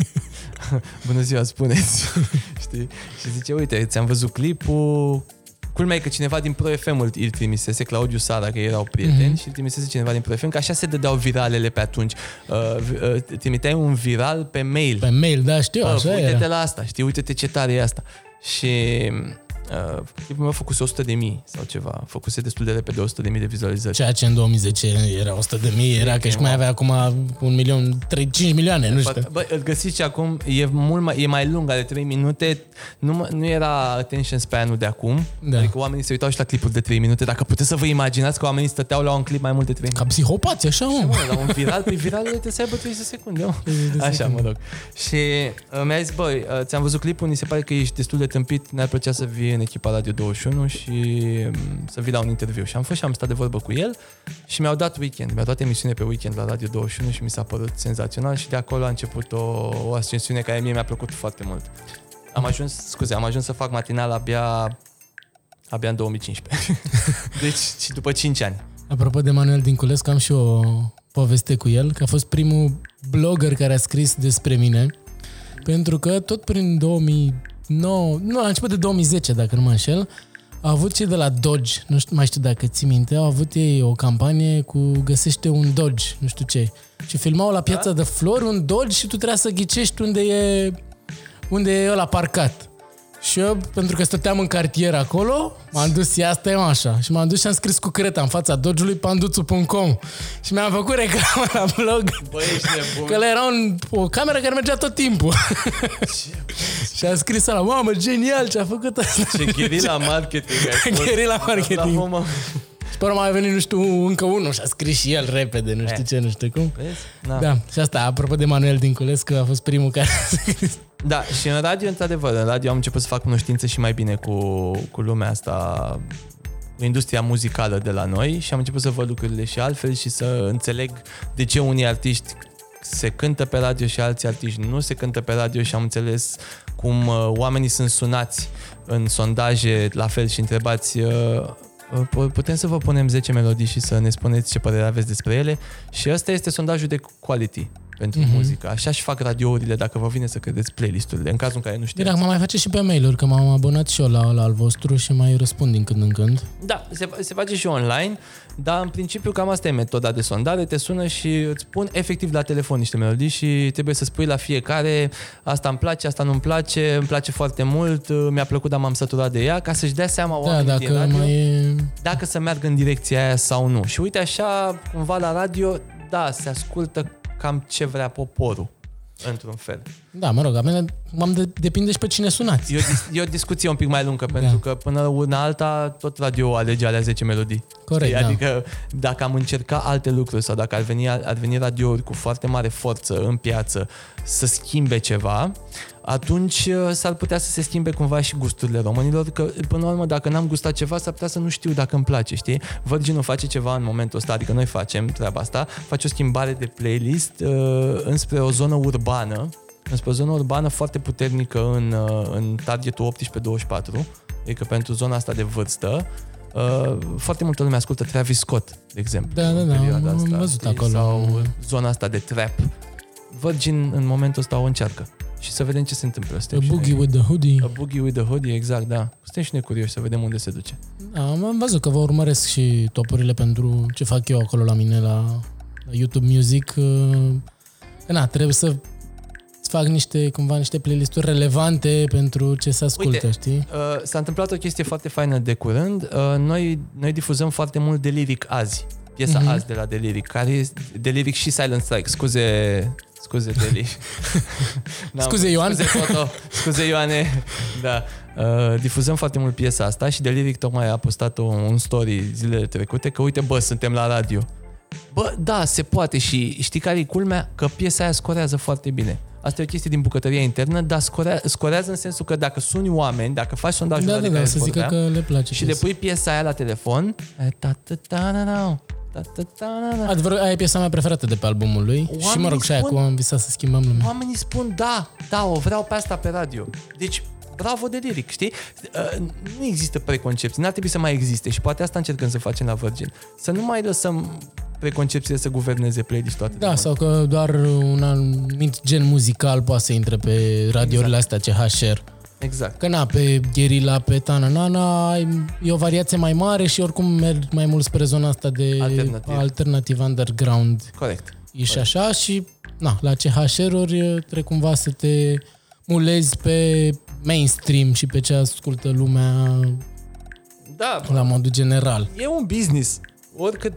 bună ziua, spuneți. Știi? Și zice, uite, ți-am văzut clipul, Culmea e că cineva din Pro FM îl îl trimisese, Claudiu Sara, că erau prieteni, Mhm. mm-hmm. și îl trimisese cineva din Pro FM, că așa se dădeau viralele pe atunci. Uh, vi- uh, trimiteai un viral pe mail. Pe mail, da, știu, Bă, așa uite-te era. la asta, știi, uite-te ce tare e asta. Și Uh, clipul meu făcuse 100 de mii sau ceva. Făcuse destul de repede 100 de mii de vizualizări. Ceea ce în 2010 era 100 de mii, era că și cum mai avea acum un milion, 3, 5 milioane, nu știu. Bă, îl găsiți și acum, e, mult mai, e mai lung, are 3 minute, nu, mă- nu era attention span-ul de acum, Da. adică oamenii se uitau și la clipuri de 3 minute, dacă puteți să vă imaginați că oamenii stăteau la un clip mai mult de 3 minute. Ca psihopați, așa, mă. Mă, la un viral, pe viral trebuie să aibă 30 de secunde, mă. Așa, mă rog. Și uh, mi-a zis, băi, uh, ți-am văzut clipul, ni se pare că ești destul de tâmpit, ne-ar plăcea să vii în echipa Radio 21 și um, să vii la un interviu. Și am fost și am stat de vorbă cu el și mi-au dat weekend, mi-au dat emisiune pe weekend la Radio 21 și mi s-a părut senzațional și de acolo a început o, o ascensiune care mie mi-a plăcut foarte mult. Am ajuns, scuze, am ajuns să fac matinal abia abia în 2015. deci, și după 5 ani. Apropo de Manuel Dinculescu, am și o poveste cu el, că a fost primul blogger care a scris despre mine, pentru că tot prin 2009, nu, la început de 2010, dacă nu mă înșel, a avut cei de la Dodge, nu știu, mai știu dacă ții minte, au avut ei o campanie cu găsește un Dodge, nu știu ce. Și filmau la piața de flori un Dodge și tu trebuia să ghicești unde e, unde e ăla parcat. Și eu, pentru că stăteam în cartier acolo, m-am dus, ia asta e mă, așa. Și m-am dus și am scris cu creta în fața dodge-ului panduțu.com. Și mi-am făcut reclamă la blog. Băi, ești nebun. Că ăla era un, o cameră care mergea tot timpul. și a scris la mamă, genial ce a făcut asta. Ce gherila marketing ai fost. Gherila marketing. Bravo, mă. Și pe urmă a venit, nu știu, încă unul și a scris și el repede, nu știu Eh. ce, nu știu cum. Vezi? Da. Da, și asta, apropo de Manuel Dinculescu, a fost primul care a scris. Da, și în radio, într-adevăr, în radio am început să fac cunoștințe și mai bine cu, cu lumea asta, cu industria muzicală de la noi și am început să văd lucrurile și altfel și să înțeleg de ce unii artiști se cântă pe radio și alții artiști nu se cântă pe radio și am înțeles cum uh, oamenii sunt sunați în sondaje la fel și întrebați uh, uh, putem să vă punem 10 melodii și să ne spuneți ce părere aveți despre ele? Și ăsta este sondajul de quality pentru mm-hmm. muzică. Așa și fac radiourile dacă vă vine să credeți playlisturile, în cazul în care nu știți. Direct, mă mai face și pe mail-uri, că m-am abonat și eu la, la al vostru și mai răspund din când în când. Da, se, se face și online, dar în principiu cam asta e metoda de sondare. Te sună și îți pun efectiv la telefon niște melodii și trebuie să spui la fiecare asta îmi place, asta nu-mi place, îmi place foarte mult, mi-a plăcut, dar m-am săturat de ea, ca să-și dea seama Da, oamenii din dacă radio mai e... dacă să meargă în direcția aia sau nu. Și uite așa, cumva la radio, da, se ascultă cam ce vrea poporul, într-un fel. Da, mă rog, a mine m-am de, depinde și pe cine sunați. E o, dis- e o discuție un pic mai lungă, pentru că până una alta, tot radio alege alea 10 melodii. Corect, Știi? da. Adică dacă am încerca alte lucruri sau dacă ar veni, ar veni radiouri cu foarte mare forță în piață să schimbe ceva, atunci uh, s-ar putea să se schimbe cumva și gusturile românilor, că până la urmă dacă n-am gustat ceva s-ar putea să nu știu dacă îmi place, știi? Virginul face ceva în momentul ăsta, adică noi facem treaba asta, face o schimbare de playlist uh, înspre o zonă urbană, înspre o zonă urbană foarte puternică în, uh, în targetul 18-24, adică pentru zona asta de vârstă, Uh, foarte multă lume ascultă Travis Scott, de exemplu. Da, da, în da, perioada am asta, văzut știi? acolo. Sau zona asta de trap. Virgin în momentul ăsta o încearcă. Și să vedem ce se întâmplă. A Suntem și boogie noi- with the hoodie. A boogie with the hoodie, exact, da. Suntem și noi curioși să vedem unde se duce. Da, am am văzut că vă urmăresc și topurile pentru ce fac eu acolo la mine la, la YouTube Music. uh, Că na, trebuie să îți fac niște, cumva, niște playlisturi relevante pentru ce se ascultă, Uite, știi? Uh, s-a întâmplat o chestie foarte faină de curând. Uh, noi, noi difuzăm foarte mult Deliric azi. Piesa Mhm. azi de la Deliric, care este Deliric și Silent Strike. Scuze, scuze Deli. N-am- Scuze, Ioan. Scuze, foto. Scuze, Ioane. Da. Uh, difuzăm foarte mult piesa asta și Deliric tocmai a postat un, un story zilele trecute că uite, bă, suntem la radio. Bă, da, se poate și știi care e culmea? Că piesa aia scorează foarte bine. Asta e o chestie din bucătăria internă, dar scorea, scorează în sensul că dacă suni oameni, dacă faci sondajul Da, ăla da, de da, care să zică vorbeam, că le place. și le piesa. pui piesa aia la telefon, e ta ta ta na na ta ta ta na na Adevăr, aia e piesa mea preferată de pe albumul lui și mă Oamenii rog, și aia spun- cu am visat să schimbăm lumea. Oamenii spun da, da, o vreau pe asta pe radio. Deci, bravo de liric, știi? Uh, Nu există preconcepții, n-ar trebui să mai existe și poate asta încercăm să facem la Virgin. Să nu mai lăsăm preconcepțiile să guverneze playlist toate. Da, sau că doar un anumit gen muzical poate să intre pe radiourile astea CHR. Exact. Că na, pe Gherila, pe Tananana, ai- e o variație mai mare și oricum merg mai mult spre zona asta de Alternativ. alternativ underground Corect. și așa și na, la CHR-uri trebuie cumva să te mulezi pe mainstream și pe ce ascultă lumea Da, la modul general. e un business. Oricât,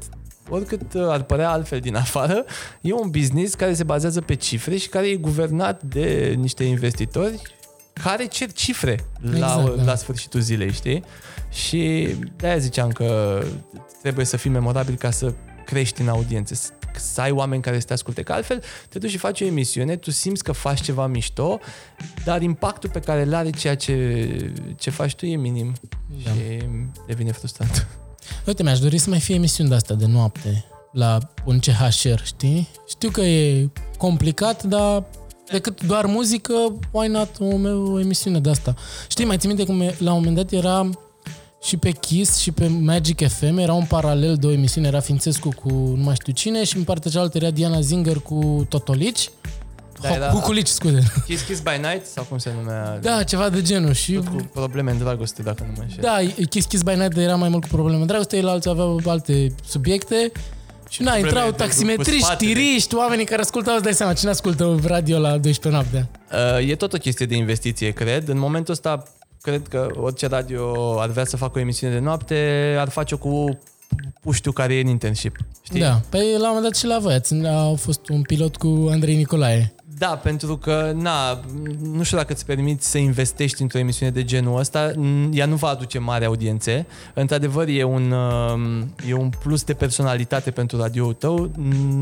oricât uh, ar părea altfel din afară, e un business care se bazează pe cifre și care e guvernat de niște investitori care cer cifre la, Exact, da. la sfârșitul zilei, știi? Și de-aia ziceam că trebuie să fii memorabil ca să crești în audiențe, să- să ai oameni care să te asculte. Că altfel te duci și faci o emisiune, tu simți că faci ceva mișto, dar impactul pe care îl are ceea ce, ce faci tu e minim. Da. Și devine frustrant. Uite, mi-aș dori să mai fie emisiuni de astea de noapte la un CHR, știi? Știu că e complicat, dar decât doar muzică, why not o, o emisiune de asta? Știi, mai ții minte cum e- la un moment dat era și pe Kiss și pe Magic FM, era un paralel de o emisiune, era Fințescu cu nu mai știu cine și în partea cealaltă era Diana Zinger cu Totolici. Da, Da, era- Cu Culici, scuze. Kiss Kiss by Night sau cum se numea? Da, ceva de genul. Și Tot cu probleme în dragoste, dacă nu mă înșel. Da, Kiss Kiss by Night era mai mult cu probleme de dragoste, el alții aveau alte subiecte. Și na, Probleme intrau de- taximetriști, cu spatele. tiriști, oamenii care ascultau, îți dai seama, cine ascultă radio la 12 noaptea? Uh, e tot o chestie de investiție, cred. În momentul ăsta, cred că orice radio ar vrea să facă o emisiune de noapte, ar face-o cu puștiu care e în internship. Știi? Da, păi la un moment dat și la voi, ați, a fost un pilot cu Andrei Nicolae. Da, pentru că, na, nu știu dacă îți permiți să investești într-o emisiune de genul ăsta, n- ea nu va aduce mari audiențe. Într-adevăr, e un, um, e un plus de personalitate pentru radioul tău.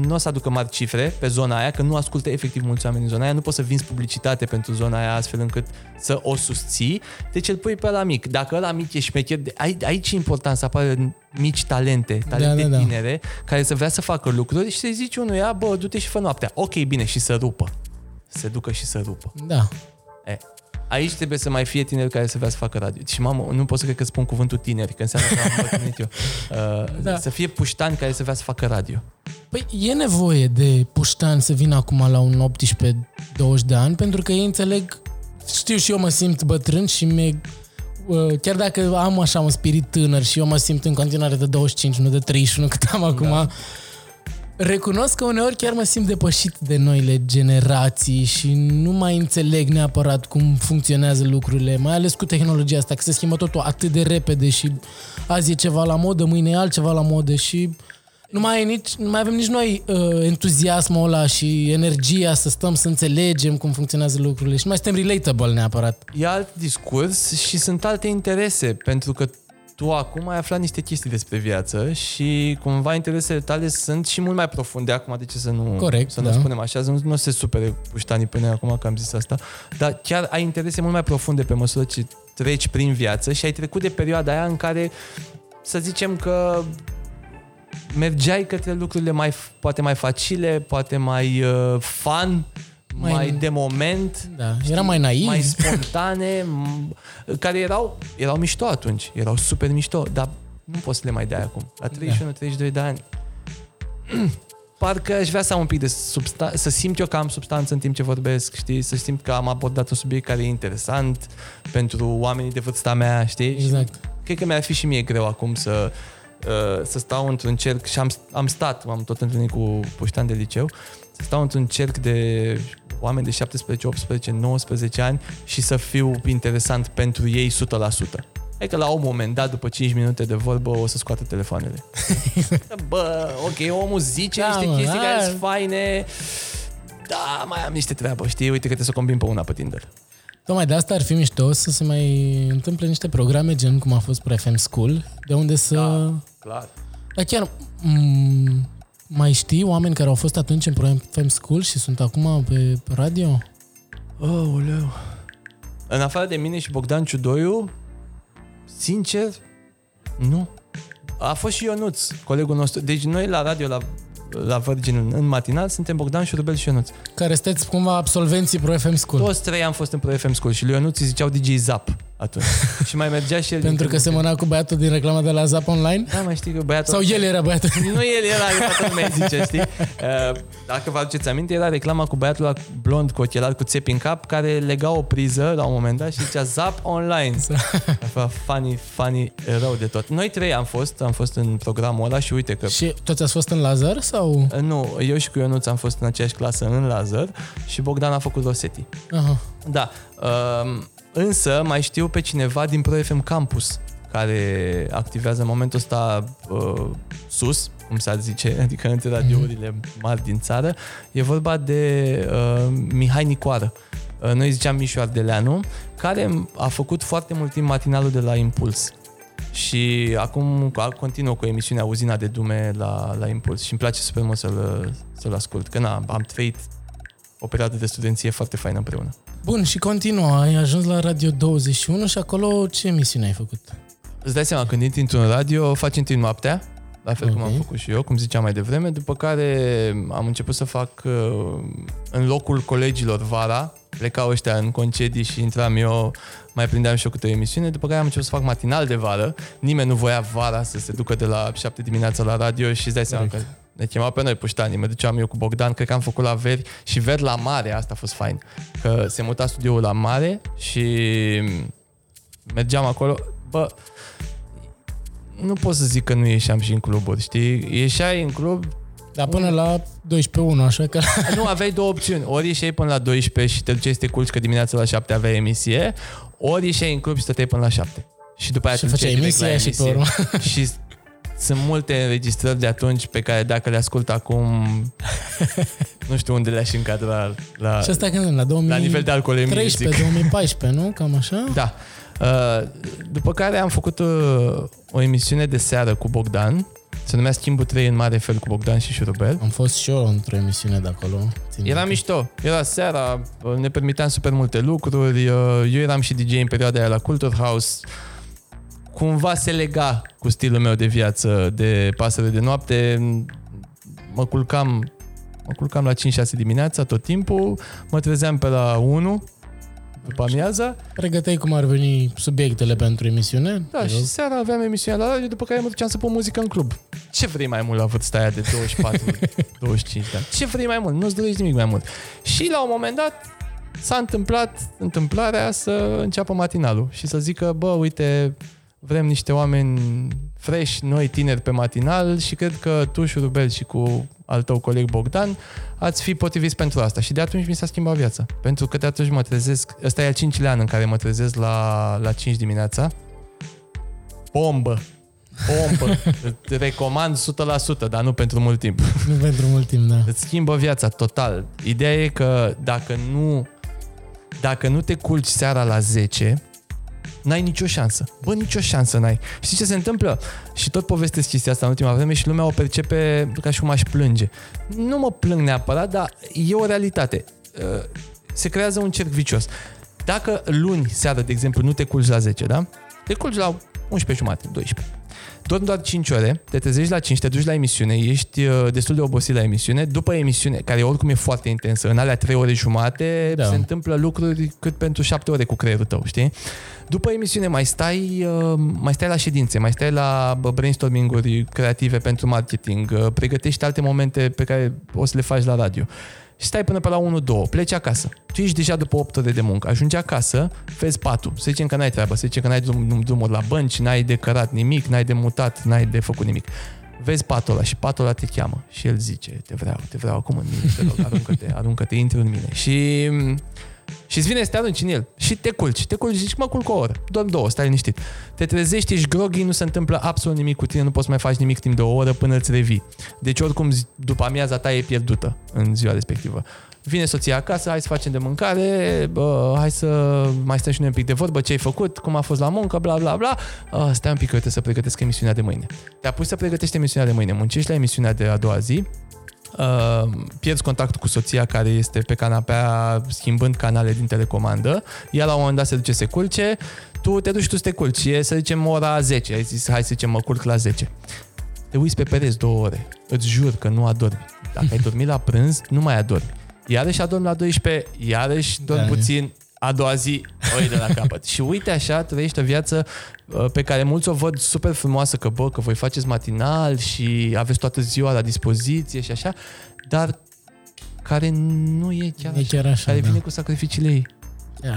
Nu o să aducă mari cifre pe zona aia, că nu ascultă efectiv mulți oameni în zona aia. Nu poți să vinzi publicitate pentru zona aia astfel încât să o susții. Deci îl pui pe la mic. Dacă ăla mic e șmecher, de- ai- aici e important să apară mici talente, talente da, da. tinere, care să vrea să facă lucruri și să-i zici unuia, bă, du-te și fă noaptea. Ok, bine, și să rupă să se ducă și să rupă. Da. E, aici trebuie să mai fie tineri care să vrea să facă radio. Și mamă, nu pot să cred că spun cuvântul tineri, că înseamnă că am îmbătrânit eu. Uh, Da. Să fie puștani care să vrea să facă radio. Păi e nevoie de puștani să vină acum la un 18-20 de ani, pentru că ei înțeleg, știu și eu mă simt bătrân și mi uh, chiar dacă am așa un spirit tânăr și eu mă simt în continuare de 25, nu de 31 cât am acum, Da. Recunosc că uneori chiar mă simt depășit de noile generații și nu mai înțeleg neapărat cum funcționează lucrurile, mai ales cu tehnologia asta, că se schimbă totul atât de repede și azi e ceva la modă, mâine e altceva la modă și nu mai, e nici, nu mai avem nici noi uh, entuziasmul ăla și energia să stăm să înțelegem cum funcționează lucrurile și nu mai suntem relatable neapărat. E alt discurs și sunt alte interese, pentru că tu acum ai aflat niște chestii despre viață și cumva interesele tale sunt și mult mai profunde acum, de ce să nu, Corect, să nu da. spunem așa, nu, nu se supere puștanii până acum că am zis asta, dar chiar ai interese mult mai profunde pe măsură ce treci prin viață și ai trecut de perioada aia în care să zicem că mergeai către lucrurile mai, poate mai facile, poate mai uh, fun, mai, Mai- mai de moment, Da, era mai naiv. mai spontane, m- care erau, erau mișto atunci, erau super mișto, dar nu poți să le mai dai acum. La 31-32 de ani, parcă aș vrea să am un pic de substanță, să simt eu că am substanță în timp ce vorbesc, știi? Să simt că am abordat un subiect care e interesant pentru oamenii de vârsta mea, știi? Și Exact. cred că mi-ar fi și mie greu acum să, uh, să stau într-un cerc și am, am stat, m-am tot întâlnit cu puștani de liceu, să stau într-un cerc de oameni de 17, 18, 19 ani și să fiu interesant pentru ei 100%. E că la un moment dat, după 5 minute de vorbă, o să scoată telefoanele. Bă, ok, omul zice Da, niște mă, chestii care hai. sunt faine, da, mai am niște treabă, știi? Uite că trebuie să combin pe una pe Tinder. Tocmai de asta ar fi mișto să se mai întâmple niște programe gen cum a fost Pro FM School, de unde să... Da. Clar. Dar chiar m- mai știi oameni care au fost atunci în Pro FM School și sunt acum pe radio? Aoleu. În afară de mine și Bogdan Ciudoiu, sincer, nu. A fost și Ionuț, colegul nostru. Deci noi la radio, la, la Virgin, în, în matinal, suntem Bogdan, Șurubel și Ionuț. Care sunteți cumva absolvenții Pro FM School. Toți trei am fost în Pro FM School și lui Ionuț îi ziceau DJ Zap. Atunci. și mai mergea și el... Pentru din că când în semăna cu băiatul din reclama de la Zap Online? când. Da, mai știi că băiatul... Sau el era băiatul? Nu el era, toată lumea zice, știi? Uh, Dacă vă aduceți aminte, era reclama cu băiatul ăla blond cu ochelari cu țepi în cap care lega o priză la un moment dat și zicea Zap Online. Era funny, funny, rău de tot. Noi trei am fost, am fost în programul ăla și uite că Și toți ați fost în laser sau? Uh, Nu, eu și cu Ionuț am fost în aceeași clasă în laser și Bogdan a făcut Rosetti. Aha. Da, um, însă mai știu pe cineva din Pro FM Campus care activează în momentul ăsta uh, sus, cum s-ar zice, adică între radiourile mari din țară. E vorba de uh, Mihai Nicoară. Uh, noi ziceam Mișu Ardeleanu, care a făcut foarte mult timp matinalul de la Impuls. Și acum a- continuă cu emisiunea Uzina de Dume la, la Impuls și îmi place super mult să-l, să-l ascult. Că na, am trăit o perioadă de studenție foarte faină împreună. Bun, și continuă. Ai ajuns la Radio 21 și acolo ce emisiune ai făcut? Îți dai seama, când intri într-un radio, faci întâi noaptea, la fel cum Ok. am făcut și eu, cum ziceam mai devreme, după care am început să fac uh, în locul colegilor vara, plecau ăștia în concedii și intram eu, mai prindeam și eu câte o emisiune, după care am început să fac matinal de vară, nimeni nu voia vara să se ducă de la 7 dimineața la radio și îți dai seama că Corect. Ne chema pe noi puștanii, mă duceam eu cu Bogdan, cred că am făcut la veri și veri la mare, asta a fost fain, că se muta studioul la mare și mergeam acolo, bă, nu pot să zic că nu ieșeam și în cluburi, știi? Ieșeai în club, Dar până la 12.1, așa că... nu aveai două opțiuni. Ori ieșeai până la 12 și te duceai să te culci că dimineața la 7 aveai emisie, ori ieșeai în club și stăteai până la 7. Și după aia Și te duceai făceai direct la emisia și pe emisie. urmă. Și sunt multe înregistrări de atunci pe care dacă le ascult acum nu știu unde le-aș încadra la, Și asta când? La 2013, la nivel de alcoolemie, zic. 2014, nu? Cam așa? Da. Uh, După care am făcut uh, o emisiune de seară cu Bogdan. Se numea Schimbul 3 în mare fel cu Bogdan și Șurubel. Am fost și eu într-o emisiune de acolo. Țin Era minte. mișto. Era seara, uh, ne permiteam super multe lucruri. uh, Eu eram și DJ în perioada aia la Culture House. Cumva se lega cu stilul meu de viață de pasăre de noapte. Mă culcam mă culcam la 5-6 dimineața tot timpul, mă trezeam pe la 1 după amiaza Pregăteai cum ar veni subiectele pentru emisiune? Da, Te și rog. seara aveam emisiunea la radio, după care mă duceam să pun muzică în club. Ce vrei mai mult la vârsta aia de 24, 25 de ani? Ce vrei mai mult? Nu-ți dorești nimic mai mult. Și la un moment dat s-a întâmplat întâmplarea să înceapă matinalul și să zică, bă, uite, vrem niște oameni fresh, noi, tineri pe matinal și cred că tu, Șurubel, și cu al tău coleg Bogdan, ați fi potriviți pentru asta. Și de atunci mi s-a schimbat viața. Pentru că de atunci mă trezesc, ăsta e al cincilea an în care mă trezesc la, la 5 dimineața. Bombă! Bombă! Îți recomand 100%, dar nu pentru mult timp. Nu pentru mult timp, da. Îți schimbă viața total. Ideea e că dacă nu, dacă nu te culci seara la 10, n-ai nicio șansă. Bă, nicio șansă n-ai. Știi ce se întâmplă? Și tot povestesc chestia asta în ultima vreme și lumea o percepe ca și cum aș plânge. Nu mă plâng neapărat, dar e o realitate. Uh, Se creează un cerc vicios. Dacă luni seara, de exemplu, nu te culci la 10, da? Te culci la 11 jumate, 12. Dormi doar 5 ore, te trezești la 5, te duci la emisiune, ești uh, destul de obosit la emisiune. După emisiune, care oricum e foarte intensă, în alea 3 ore jumate, Da. se întâmplă lucruri cât pentru 7 ore cu creierul tău, știi? După emisiune mai stai, uh, mai stai la ședințe, mai stai la bă, brainstorming-uri creative pentru marketing, uh, pregătești alte momente pe care o să le faci la radio. Și stai până pe la 1-2, pleci acasă. Tu ești deja după 8 ore de muncă. Ajungi acasă, vezi patul. Să zicem că n-ai treabă, să zicem că n-ai drum, drumuri la bănci, n-ai de cărat nimic, n-ai de mutat, n-ai de făcut nimic. Vezi patul ăla și patul ăla te cheamă și el zice, te vreau, te vreau acum în mine, te rog, aruncă-te, aruncă-te, intri în mine. Și și îți vine să te arunci în el. Și te culci. Te culci, zici, mă culc o oră. Doar două, stai liniștit. Te trezești, ești groghi, nu se întâmplă absolut nimic cu tine, nu poți mai faci nimic timp de o oră până îți revii. Deci oricum zi- după amiaza ta e pierdută în ziua respectivă. Vine soția acasă, hai să facem de mâncare, bă, hai să mai stăm și noi un pic de vorbă, ce ai făcut, cum a fost la muncă, bla bla bla. Uh, stai un pic că trebuie să pregătesc emisiunea de mâine. Te-a pus să pregătești emisiunea de mâine, muncești la emisiunea de a doua zi, uh, pierzi contactul cu soția care este pe canapea schimbând canale din telecomandă, ea la un moment dat se duce să se culce, tu te duci tu să te culci, e să zicem ora 10, ai zis hai să zicem mă culc la 10. Te uiți pe pereți două ore, îți jur că nu adormi. Dacă ai dormit la prânz, nu mai adormi. Iarăși adormi la 12, iarăși dormi Da. puțin, a doua zi o iei de la capăt. și uite așa, trăiești o viață uh, pe care mulți o văd super frumoasă, că bă, că voi faceți matinal și aveți toată ziua la dispoziție și așa, dar care nu e chiar, E așa, chiar așa, care da. vine cu sacrificiile ei.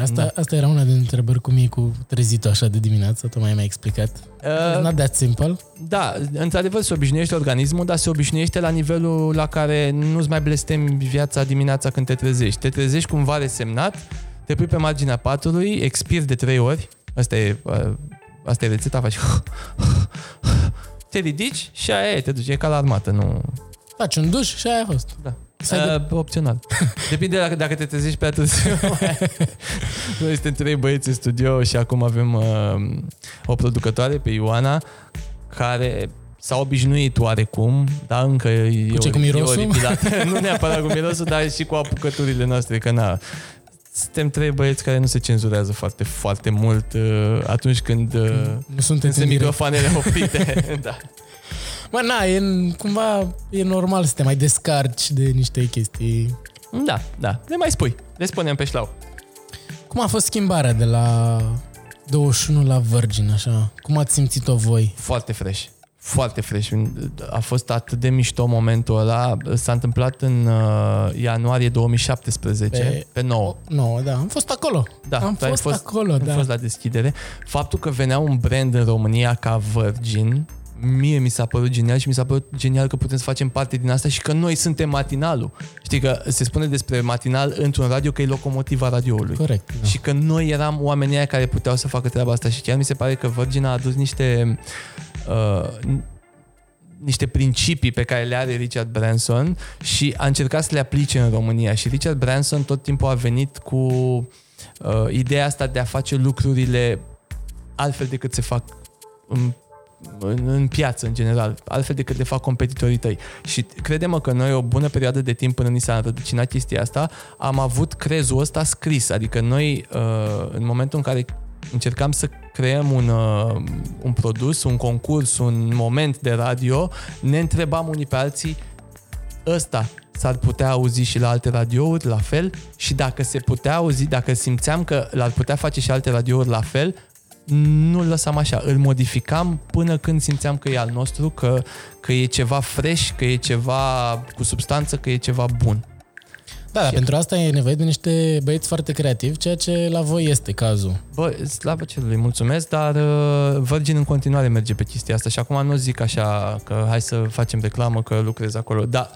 Asta, Da. asta era una din întrebări cum e cu trezit așa de dimineață, tocmai mi-ai explicat. It's Uh, not that simple. Da, într-adevăr se obișnuiește organismul, dar se obișnuiește la nivelul la care nu-ți mai blestemi viața dimineața când te trezești. Te trezești cumva resemnat, te pui pe marginea patului, expiri de trei ori, asta e, uh, asta e rețeta, faci te ridici și aia e, te duci, e ca la armată, nu... Faci un duș și aia a fost. Da. Să Uh, opțional. Depinde dacă, dacă te trezești prea târziu. Noi suntem trei băieți în studio și acum avem uh, o producătoare pe Ioana care s-a obișnuit oarecum, dar încă e, ce, ori- cu mirosul? e oripilat. nu neapărat cu mirosul, dar și cu apucăturile noastre, că na, suntem trei băieți care nu se cenzurează foarte, foarte mult uh, atunci când uh, Nu când sunteți sunt în direct. microfoanele oprite. da. Mă, na, e, cumva e normal să te mai descarci de niște chestii. da, da, le mai spui, le spunem pe șlau. Cum a fost schimbarea de la 21 la Virgin, așa? Cum ați simțit-o voi? Foarte fresh. Foarte fresh. A fost atât de mișto momentul ăla. S-a întâmplat în uh, ianuarie 2017, pe, Pe- pe 9. Nu, da, am fost acolo. Da, am tu ai fost, acolo, Am da. fost la deschidere. Faptul că venea un brand în România ca Virgin, mie mi s-a părut genial și mi s-a părut genial că putem să facem parte din asta și că noi suntem matinalul. Știi că se spune despre matinal într-un radio că e locomotiva radioului. Corect. Da. Și că noi eram oamenii aia care puteau să facă treaba asta și chiar mi se pare că Virgin a adus niște uh, n- niște principii pe care le are Richard Branson și a încercat să le aplice în România și Richard Branson tot timpul a venit cu uh, ideea asta de a face lucrurile altfel decât se fac în, în, în piață în general, altfel decât le fac competitorii tăi. Și credem că noi o bună perioadă de timp până ni s-a înrădăcinat chestia asta, am avut crezul ăsta scris, adică noi uh, în momentul în care încercam să creăm un, uh, un produs, un concurs, un moment de radio, ne întrebam unii pe alții ăsta s-ar putea auzi și la alte radiouri la fel? Și dacă se putea auzi, dacă simțeam că l-ar putea face și alte radiouri la fel, nu-l lăsam așa, îl modificam până când simțeam că e al nostru, că, că e ceva fresh, că e ceva cu substanță, că e ceva bun. Da, dar Și- pentru asta e nevoie de niște băieți foarte creativi, ceea ce la voi este cazul. Bă, slavă cerului, mulțumesc, dar uh, Virgin în continuare merge pe chestia asta și acum nu zic așa că hai să facem reclamă că lucrez acolo, dar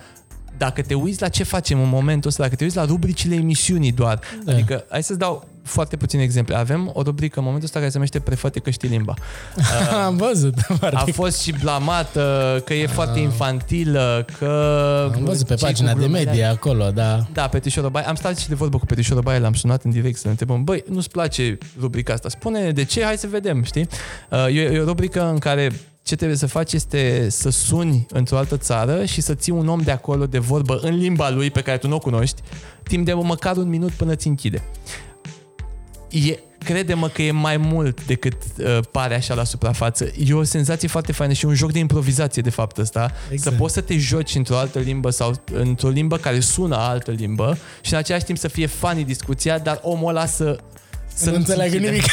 dacă te uiți la ce facem în momentul ăsta, dacă te uiți la rubricile emisiunii doar, Da. da. adică hai să-ți dau foarte puține exemple. Avem o rubrică în momentul ăsta care se numește Prefate că știi limba. Am văzut. A foarte- fost și blamată, că e foarte infantilă, că... Am văzut pe ce-i pagina cu de glumele media acolo, da. da, Petrișoră Baie. Am stat și de vorbă cu Petrișoră Baie, l-am sunat în direct să ne întrebăm, băi, nu-ți place rubrica asta? Spune de ce, hai să vedem, știi? Uh, E, e o rubrică în care ce trebuie să faci este să suni într-o altă țară și să ții un om de acolo de vorbă în limba lui pe care tu nu o cunoști, timp de măcar un minut până ți închide. E, crede-mă că e mai mult decât uh, pare așa la suprafață. E o senzație foarte faină și un joc de improvizație de fapt ăsta. Exact. Exact. Să poți să te joci într-o altă limbă sau într-o limbă care sună altă limbă și în același timp să fie funny discuția, dar omul ăla să Să nu înțeleagă închidă. nimic.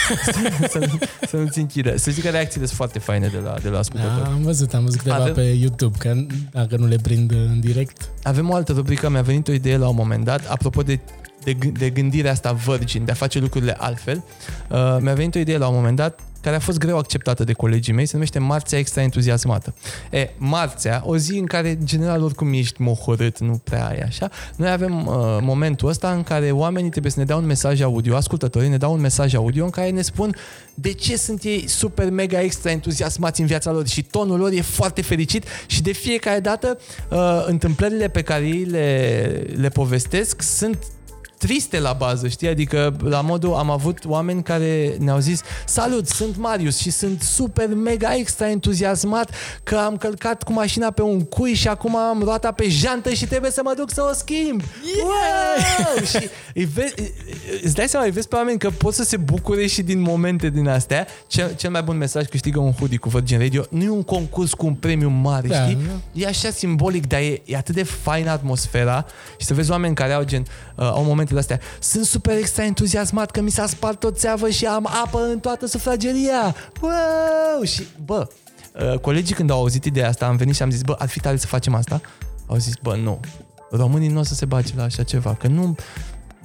să, să nu-ți închidă. Să zic că reacțiile sunt foarte faine de la, de la ascultători. Da, am văzut, am văzut câteva Avem- pe YouTube, că dacă nu le prind în direct. Avem o altă rubrică, mi-a venit o idee la un moment dat, apropo de, de, g- de gândirea asta virgin, de a face lucrurile altfel. Uh, mi-a venit o idee la un moment dat care a fost greu acceptată de colegii mei, se numește Marțea Extra Entuziasmată. E, Marțea, o zi în care, în general, oricum ești mohorât, nu prea ai așa, noi avem uh, momentul ăsta în care oamenii trebuie să ne dea un mesaj audio, ascultătorii ne dau un mesaj audio în care ne spun de ce sunt ei super mega extra entuziasmați în viața lor și tonul lor e foarte fericit și de fiecare dată uh, întâmplările pe care ei le, le povestesc sunt triste la bază, știi? Adică la modul am avut oameni care ne-au zis Salut, sunt Marius și sunt super mega extra entuziasmat că am călcat cu mașina pe un cui și acum am roata pe jantă și trebuie să mă duc să o schimb. Wow! și îi vezi, îți dai seama, îi vezi pe oameni că pot să se bucure și din momente din astea. Cel, cel mai bun mesaj câștigă un hoodie cu Virgin Radio. Nu e un concurs cu un premiu mare, Da, știi? da. E așa simbolic, dar e, e atât de faină atmosfera și să vezi oameni care au gen, uh, au momente momentele astea. Sunt super extra entuziasmat că mi s-a spart tot țeavă și am apă în toată sufrageria. Wow! Și, bă, uh, colegii când au auzit ideea asta, am venit și am zis, bă, ar fi tare să facem asta? Au zis, bă, nu. Românii nu o să se bage la așa ceva, că nu...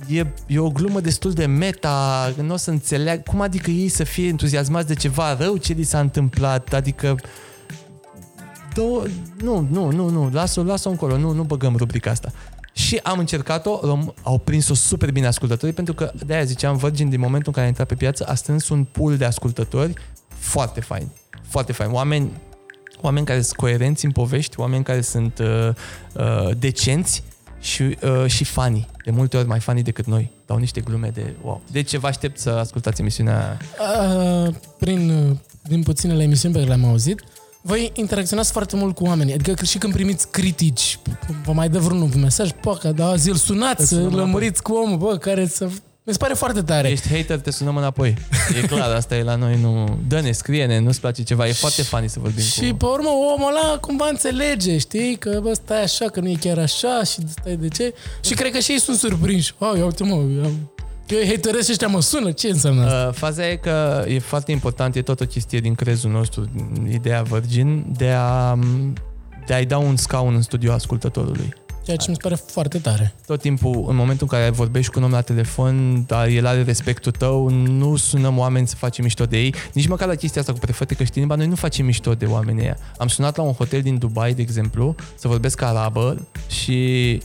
E, e o glumă destul de meta, nu o să înțeleg cum adică ei să fie entuziasmați de ceva rău ce li s-a întâmplat, adică două, nu, nu, nu, nu, lasă-o, lasă-o încolo, nu, nu băgăm rubrica asta. Și am încercat-o, rom- au prins-o super bine ascultătorii, pentru că de-aia ziceam, Virgin din momentul în care a intrat pe piață a strâns un pool de ascultători foarte fain, foarte fain. Oameni, oameni care sunt coerenți în povești, oameni care sunt uh, uh, decenți și, uh, și fani. De multe ori mai fani decât noi. Dau niște glume de wow. Deci vă aștept să ascultați emisiunea. Uh, prin, uh, din puținele emisiuni pe care le-am auzit, voi interacționați foarte mult cu oamenii. Adică că și când primiți critici, vă mai dă vreunul un mesaj, poca, da, zi-l sunați, să sunăm lămuriți cu omul, bă, care să... Mi se pare foarte tare. Ești hater, te sunăm înapoi. E clar, asta e la noi, nu... Dă-ne, scrie-ne, nu-ți place ceva. E foarte funny să vorbim Și cu... pe urmă omul ăla cumva înțelege, știi? Că bă, stai așa, că nu e chiar așa și stai de ce. Și cred că și ei sunt surprinși. Oh, ia uite mă, eu, eu hateresc și ăștia mă sună, ce înseamnă asta? Uh, faza e că e foarte important, e tot o chestie din crezul nostru, ideea Virgin, de a de a-i da un scaun în studio ascultătorului. Ceea ce mi se pare foarte tare. Tot timpul, în momentul în care vorbești cu un om la telefon, dar el are respectul tău, nu sunăm oameni să facem mișto de ei. Nici măcar la chestia asta cu prefete că știi limba, noi nu facem mișto de oamenii ăia. Am sunat la un hotel din Dubai, de exemplu, să vorbesc arabă și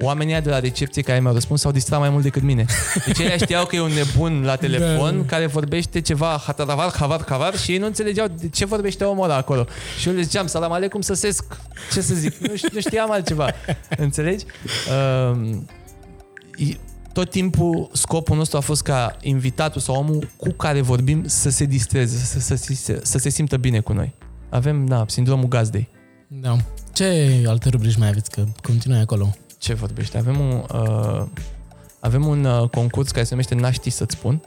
oamenii ăia de la recepție care mi-au răspuns s-au distrat mai mult decât mine. Deci ei știau că e un nebun la telefon Da. care vorbește ceva hataravar, havar, havar și ei nu înțelegeau de ce vorbește omul ăla acolo. Și eu le ziceam, salam aleikum, săsesc. Ce să zic? Nu, ș- nu știam altceva. Înțelegi? Um, i- tot timpul scopul nostru a fost ca invitatul sau omul cu care vorbim să se distreze, să, să, să, să, să se simtă bine cu noi. Avem, da, sindromul gazdei. Da. Ce alte rubrici mai aveți? Că continuai acolo. Ce vorbește? Avem un, uh, avem un uh, concurs care se numește N-aș ști să-ți spun.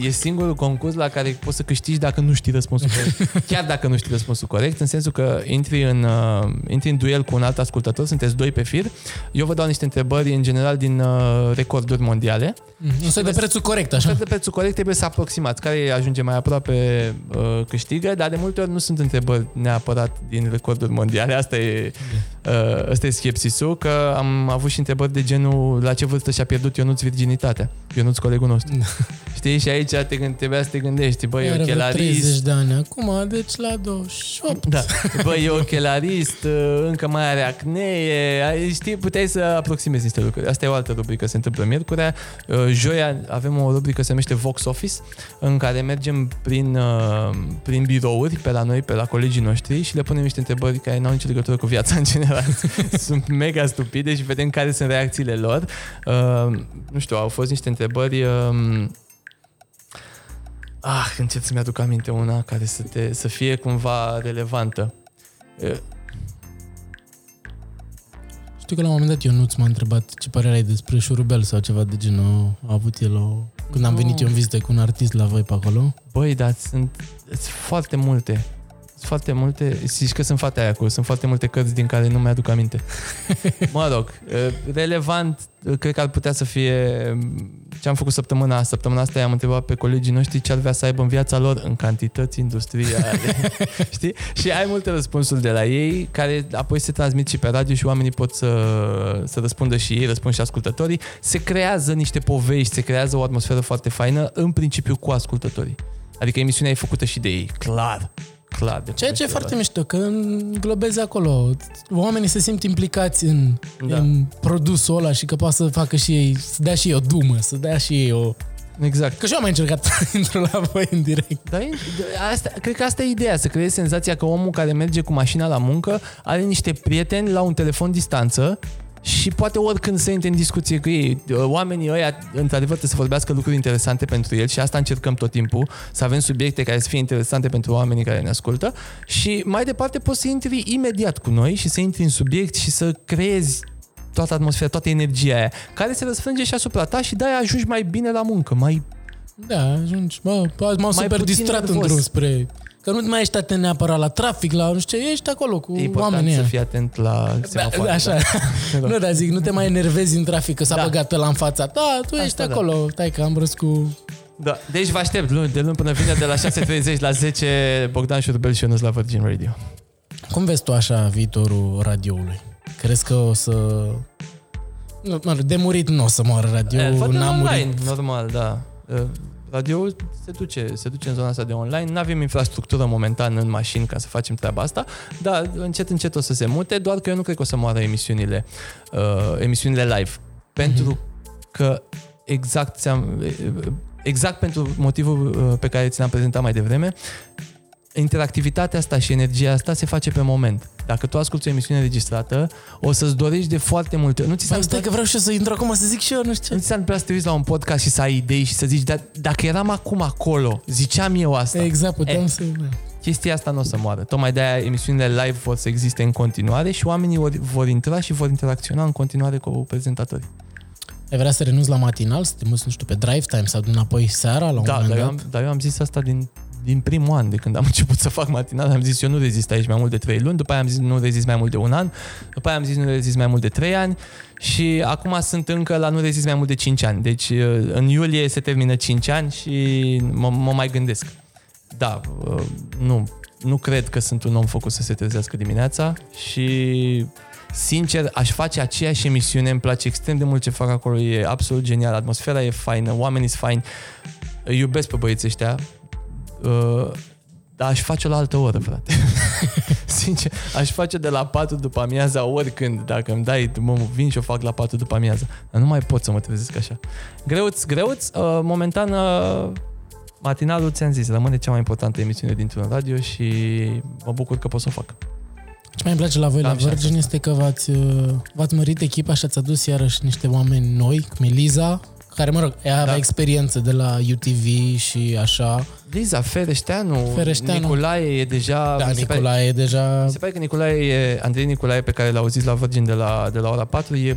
e singurul concurs la care poți să câștigi dacă nu știi răspunsul corect. Chiar dacă nu știi răspunsul corect, în sensul că intri în, uh, intri în duel cu un alt ascultător, sunteți doi pe fir. Eu vă dau niște întrebări, în general, din uh, recorduri mondiale. Nu se de prețul corect, așa. Așa. De prețul corect trebuie să aproximați. Care ajunge mai aproape uh, câștigă, dar de multe ori nu sunt întrebări neapărat din recorduri mondiale. Asta e, uh, asta e schepsisul, că am avut și întrebări de genul la ce vârstă și-a pierdut Ionuț virginitatea. Ionuț, colegul nostru. Știi? Și aici te gând, trebuia să te gândești, băi, e Are vreo 30 ochelarist. de ani acum, deci la 28. Da, băi, e ochelarist, uh, încă mai are acnee, ai- știi, puteai să aproximezi niște lucruri. Asta e o altă rubrică, se întâmplă miercurea. Uh, Joia avem o rubrică se numește Vox Office, în care mergem prin, uh, prin birouri pe la noi, pe la colegii noștri și le punem niște întrebări care nu au nicio legătură cu viața în general. sunt mega stupide și vedem care sunt reacțiile lor. Uh, nu știu, au fost niște întrebări... Uh, Ah, încep să-mi aduc aminte una care să, te, să fie cumva relevantă. Uh, Știu că la un moment dat Ionuț m-a întrebat ce părere ai despre șurubel sau ceva de genul. A avut el o... Când am Nu. venit eu în vizită cu un artist la voi pe acolo. Băi, dar sunt, sunt foarte multe. Sunt foarte multe, zici că sunt fate aia acolo, sunt foarte multe cărți din care nu mi-aduc aminte. Mă rog, uh, relevant, uh, cred că ar putea să fie um, ce am făcut săptămâna asta. Săptămâna asta i-am întrebat pe colegii noștri ce ar vrea să aibă în viața lor în cantități industriale. Știi? Și ai multe răspunsuri de la ei, care apoi se transmit și pe radio și oamenii pot să, să răspundă și ei, răspund și ascultătorii. Se creează niște povești, se creează o atmosferă foarte faină, în principiu cu ascultătorii. Adică emisiunea e făcută și de ei, clar. Clar. De Ceea ce e povestea foarte lor. mișto, că înglobezi acolo. Oamenii se simt implicați în, Da. da. în produsul ăla și că poate să facă și ei, să dea și ei o dumă, să dea și ei o... Exact. Că și eu am mai încercat să intru la voi în direct. Dar e- asta, cred că asta e ideea, să creezi senzația că omul care merge cu mașina la muncă are niște prieteni la un telefon distanță și poate oricând să intre în discuție cu ei. Oamenii ăia, într-adevăr, trebuie să vorbească lucruri interesante pentru el și asta încercăm tot timpul, să avem subiecte care să fie interesante pentru oamenii care ne ascultă și mai departe poți să intri imediat cu noi și să intri în subiect și să creezi toată atmosfera, toată energia aia, care se răsfrânge și asupra ta și de-aia ajungi mai bine la muncă, mai Da, ajungi. Bă, azi m-am Mai super puțin distrat în nervos. drum spre Că nu mai ești atent neapărat la trafic, la nu știu ce, ești acolo cu E important oamenii să ăia. fii atent la Da, semafoare. așa. Da. Nu, dar zic, nu te mai enervezi în trafic că s-a Da. băgat la în fața ta, tu ești Asta da. acolo. Stai că am brăs cu... Da. Deci vă aștept luni, de luni până vineri de la 6.30 la 10 Bogdan Șurbel și Ionuț la Virgin Radio. Cum vezi tu așa viitorul radioului? Crezi că o să... Nu, mă rog, de murit nu o să moară Eh, radio, poate n-a online, murit. normal, da. Eh, Radio se duce, se duce în zona asta de online. Nu avem infrastructură momentan în mașini ca să facem treaba asta, dar încet, încet o să se mute, doar că eu nu cred că o să moară emisiunile, uh, emisiunile live. Pentru că exact, ți-am, exact pentru motivul uh, pe care ți l-am prezentat mai devreme, interactivitatea asta și energia asta se face pe moment. Dacă tu asculti o emisiune registrată, o să-ți dorești de foarte multe... Nu ți s-a Bă, stai că vreau și eu să intru acum să zic și eu, nu știu nu ce. ți s-a întâmplat să te uiți la un podcast și să ai idei și să zici, dar dacă eram acum acolo, ziceam eu asta. Exact, puteam E. să... Chestia asta nu o să moară. Tocmai de-aia emisiunile live vor să existe în continuare și oamenii vor, vor intra și vor interacționa în continuare cu prezentatorii. Ai vrea să renunți la matinal, să te muți, nu știu, pe drive time sau înapoi seara la un Da, moment dar eu, dat? am, dar eu am zis asta din, din primul an, de când am început să fac matinal, am zis eu nu rezist aici mai mult de 3 luni, după aia am zis nu rezist mai mult de un an, după aia am zis nu rezist mai mult de 3 ani și acum sunt încă la nu rezist mai mult de 5 ani. Deci uh, în iulie se termină 5 ani și mă, mă mai gândesc. Da, uh, nu, nu cred că sunt un om făcut să se trezească dimineața și sincer, aș face aceeași emisiune, îmi place extrem de mult ce fac acolo, e absolut genial, atmosfera e faină, oamenii sunt faini, îi iubesc pe băieții ăștia, uh, dar aș face la altă oră, frate. Sincer, aș face de la 4 după amiaza oricând. Dacă îmi dai, mă vin și o fac la 4 după amiaza. Dar nu mai pot să mă trezesc așa. Greuț, greuț. Uh, momentan, uh, matinalul, ți-am zis, rămâne cea mai importantă emisiune dintr-un radio și mă bucur că pot să o fac. Ce mai îmi place la voi Da, la am și Virgin asta. este că v-ați, uh, v-ați mărit echipa și ați adus iarăși niște oameni noi, cum e Liza, care, mă rog, ea avea Da. experiență de la UTV și așa. Liza Fereșteanu, Fereșteanu. Nicolae e deja... Da, mi se pare- Nicolae e deja... Mi se pare că Nicolae e, Andrei Nicolae pe care l-au zis la Virgin de la, de la ora 4 e,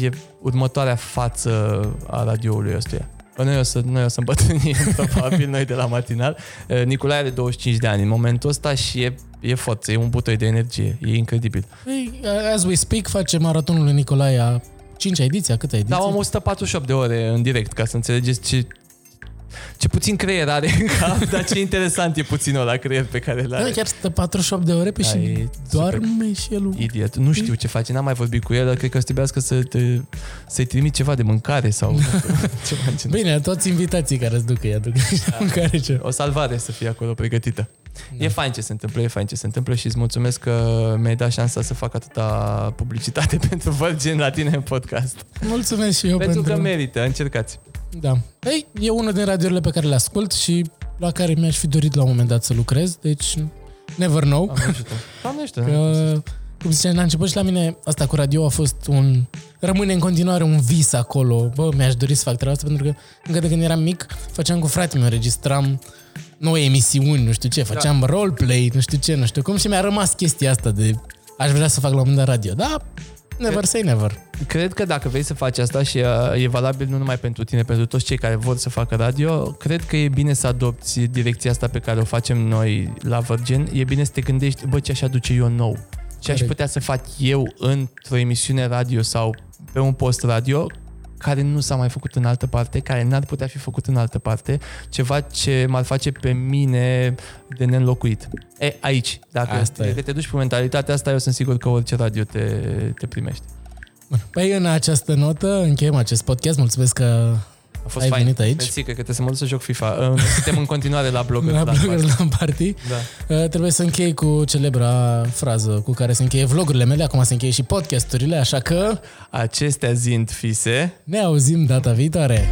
e următoarea față a radioului ăstuia. Că Noi o să, noi o să îmbătrânim probabil noi de la matinal. Eh, Nicolae are 25 de ani în momentul ăsta și e, e forță, e un butoi de energie, e incredibil. Păi, as we speak, face maratonul lui Nicolae a 5 ediția, câte ediții? Dar Da, am 148 de ore în direct ca să înțelegeți ce, ce puțin creier are în cap, dar ce interesant e puținul la creier pe care l Da, are. chiar stă 48 de ore pe Da, și e doarme și el. Idiot. Nu știu ce face, n-am mai vorbit cu el, dar cred că o să trebuiască să te, să-i trimit ceva de mâncare sau nu știu, ceva în genul. Bine, toți invitații care îți duc îi aduc Da. mâncare ce. O salvare să fie acolo pregătită. Da. E fain ce se întâmplă, e fain ce se întâmplă și îți mulțumesc că mi-ai dat șansa să fac atâta publicitate pentru Virgin la tine în podcast. Mulțumesc și eu pentru, pentru... că merită, încercați. Da. Ei, e unul din radiourile pe care le ascult și la care mi-aș fi dorit la un moment dat să lucrez, deci never know. Doamne ajută. Doamne ajută. Că, cum ziceam, la început și la mine asta cu radio a fost un... Rămâne în continuare un vis acolo. Bă, mi-aș dori să fac treaba asta pentru că încă de când eram mic făceam cu fratele meu, înregistram noi emisiuni, nu știu ce, făceam roleplay, nu știu ce, nu știu cum și mi-a rămas chestia asta de aș vrea să fac la un moment dat radio. Da, never say never. Cred că dacă vrei să faci asta și uh, e valabil nu numai pentru tine, pentru toți cei care vor să facă radio, cred că e bine să adopți direcția asta pe care o facem noi la Virgin. E bine să te gândești, bă, ce aș aduce eu nou? Ce aș Corect. putea să fac eu într-o emisiune radio sau pe un post radio care nu s-a mai făcut în altă parte, care n-ar putea fi făcut în altă parte, ceva ce m-ar face pe mine de neînlocuit. E, aici, dacă Asta e. te, te duci pe mentalitatea asta, eu sunt sigur că orice radio te, te primește. Bun. Păi în această notă încheiem acest podcast. Mulțumesc că A fost Ai fain. venit aici? Mersi, cred că trebuie să mă duc să joc FIFA. Uh, Suntem în continuare la blogger. la la Bloggers la Party Da. uh, trebuie să închei cu celebra frază cu care se încheie vlogurile mele, acum se încheie și podcasturile, așa că Acestea zind fise. ne auzim data viitoare.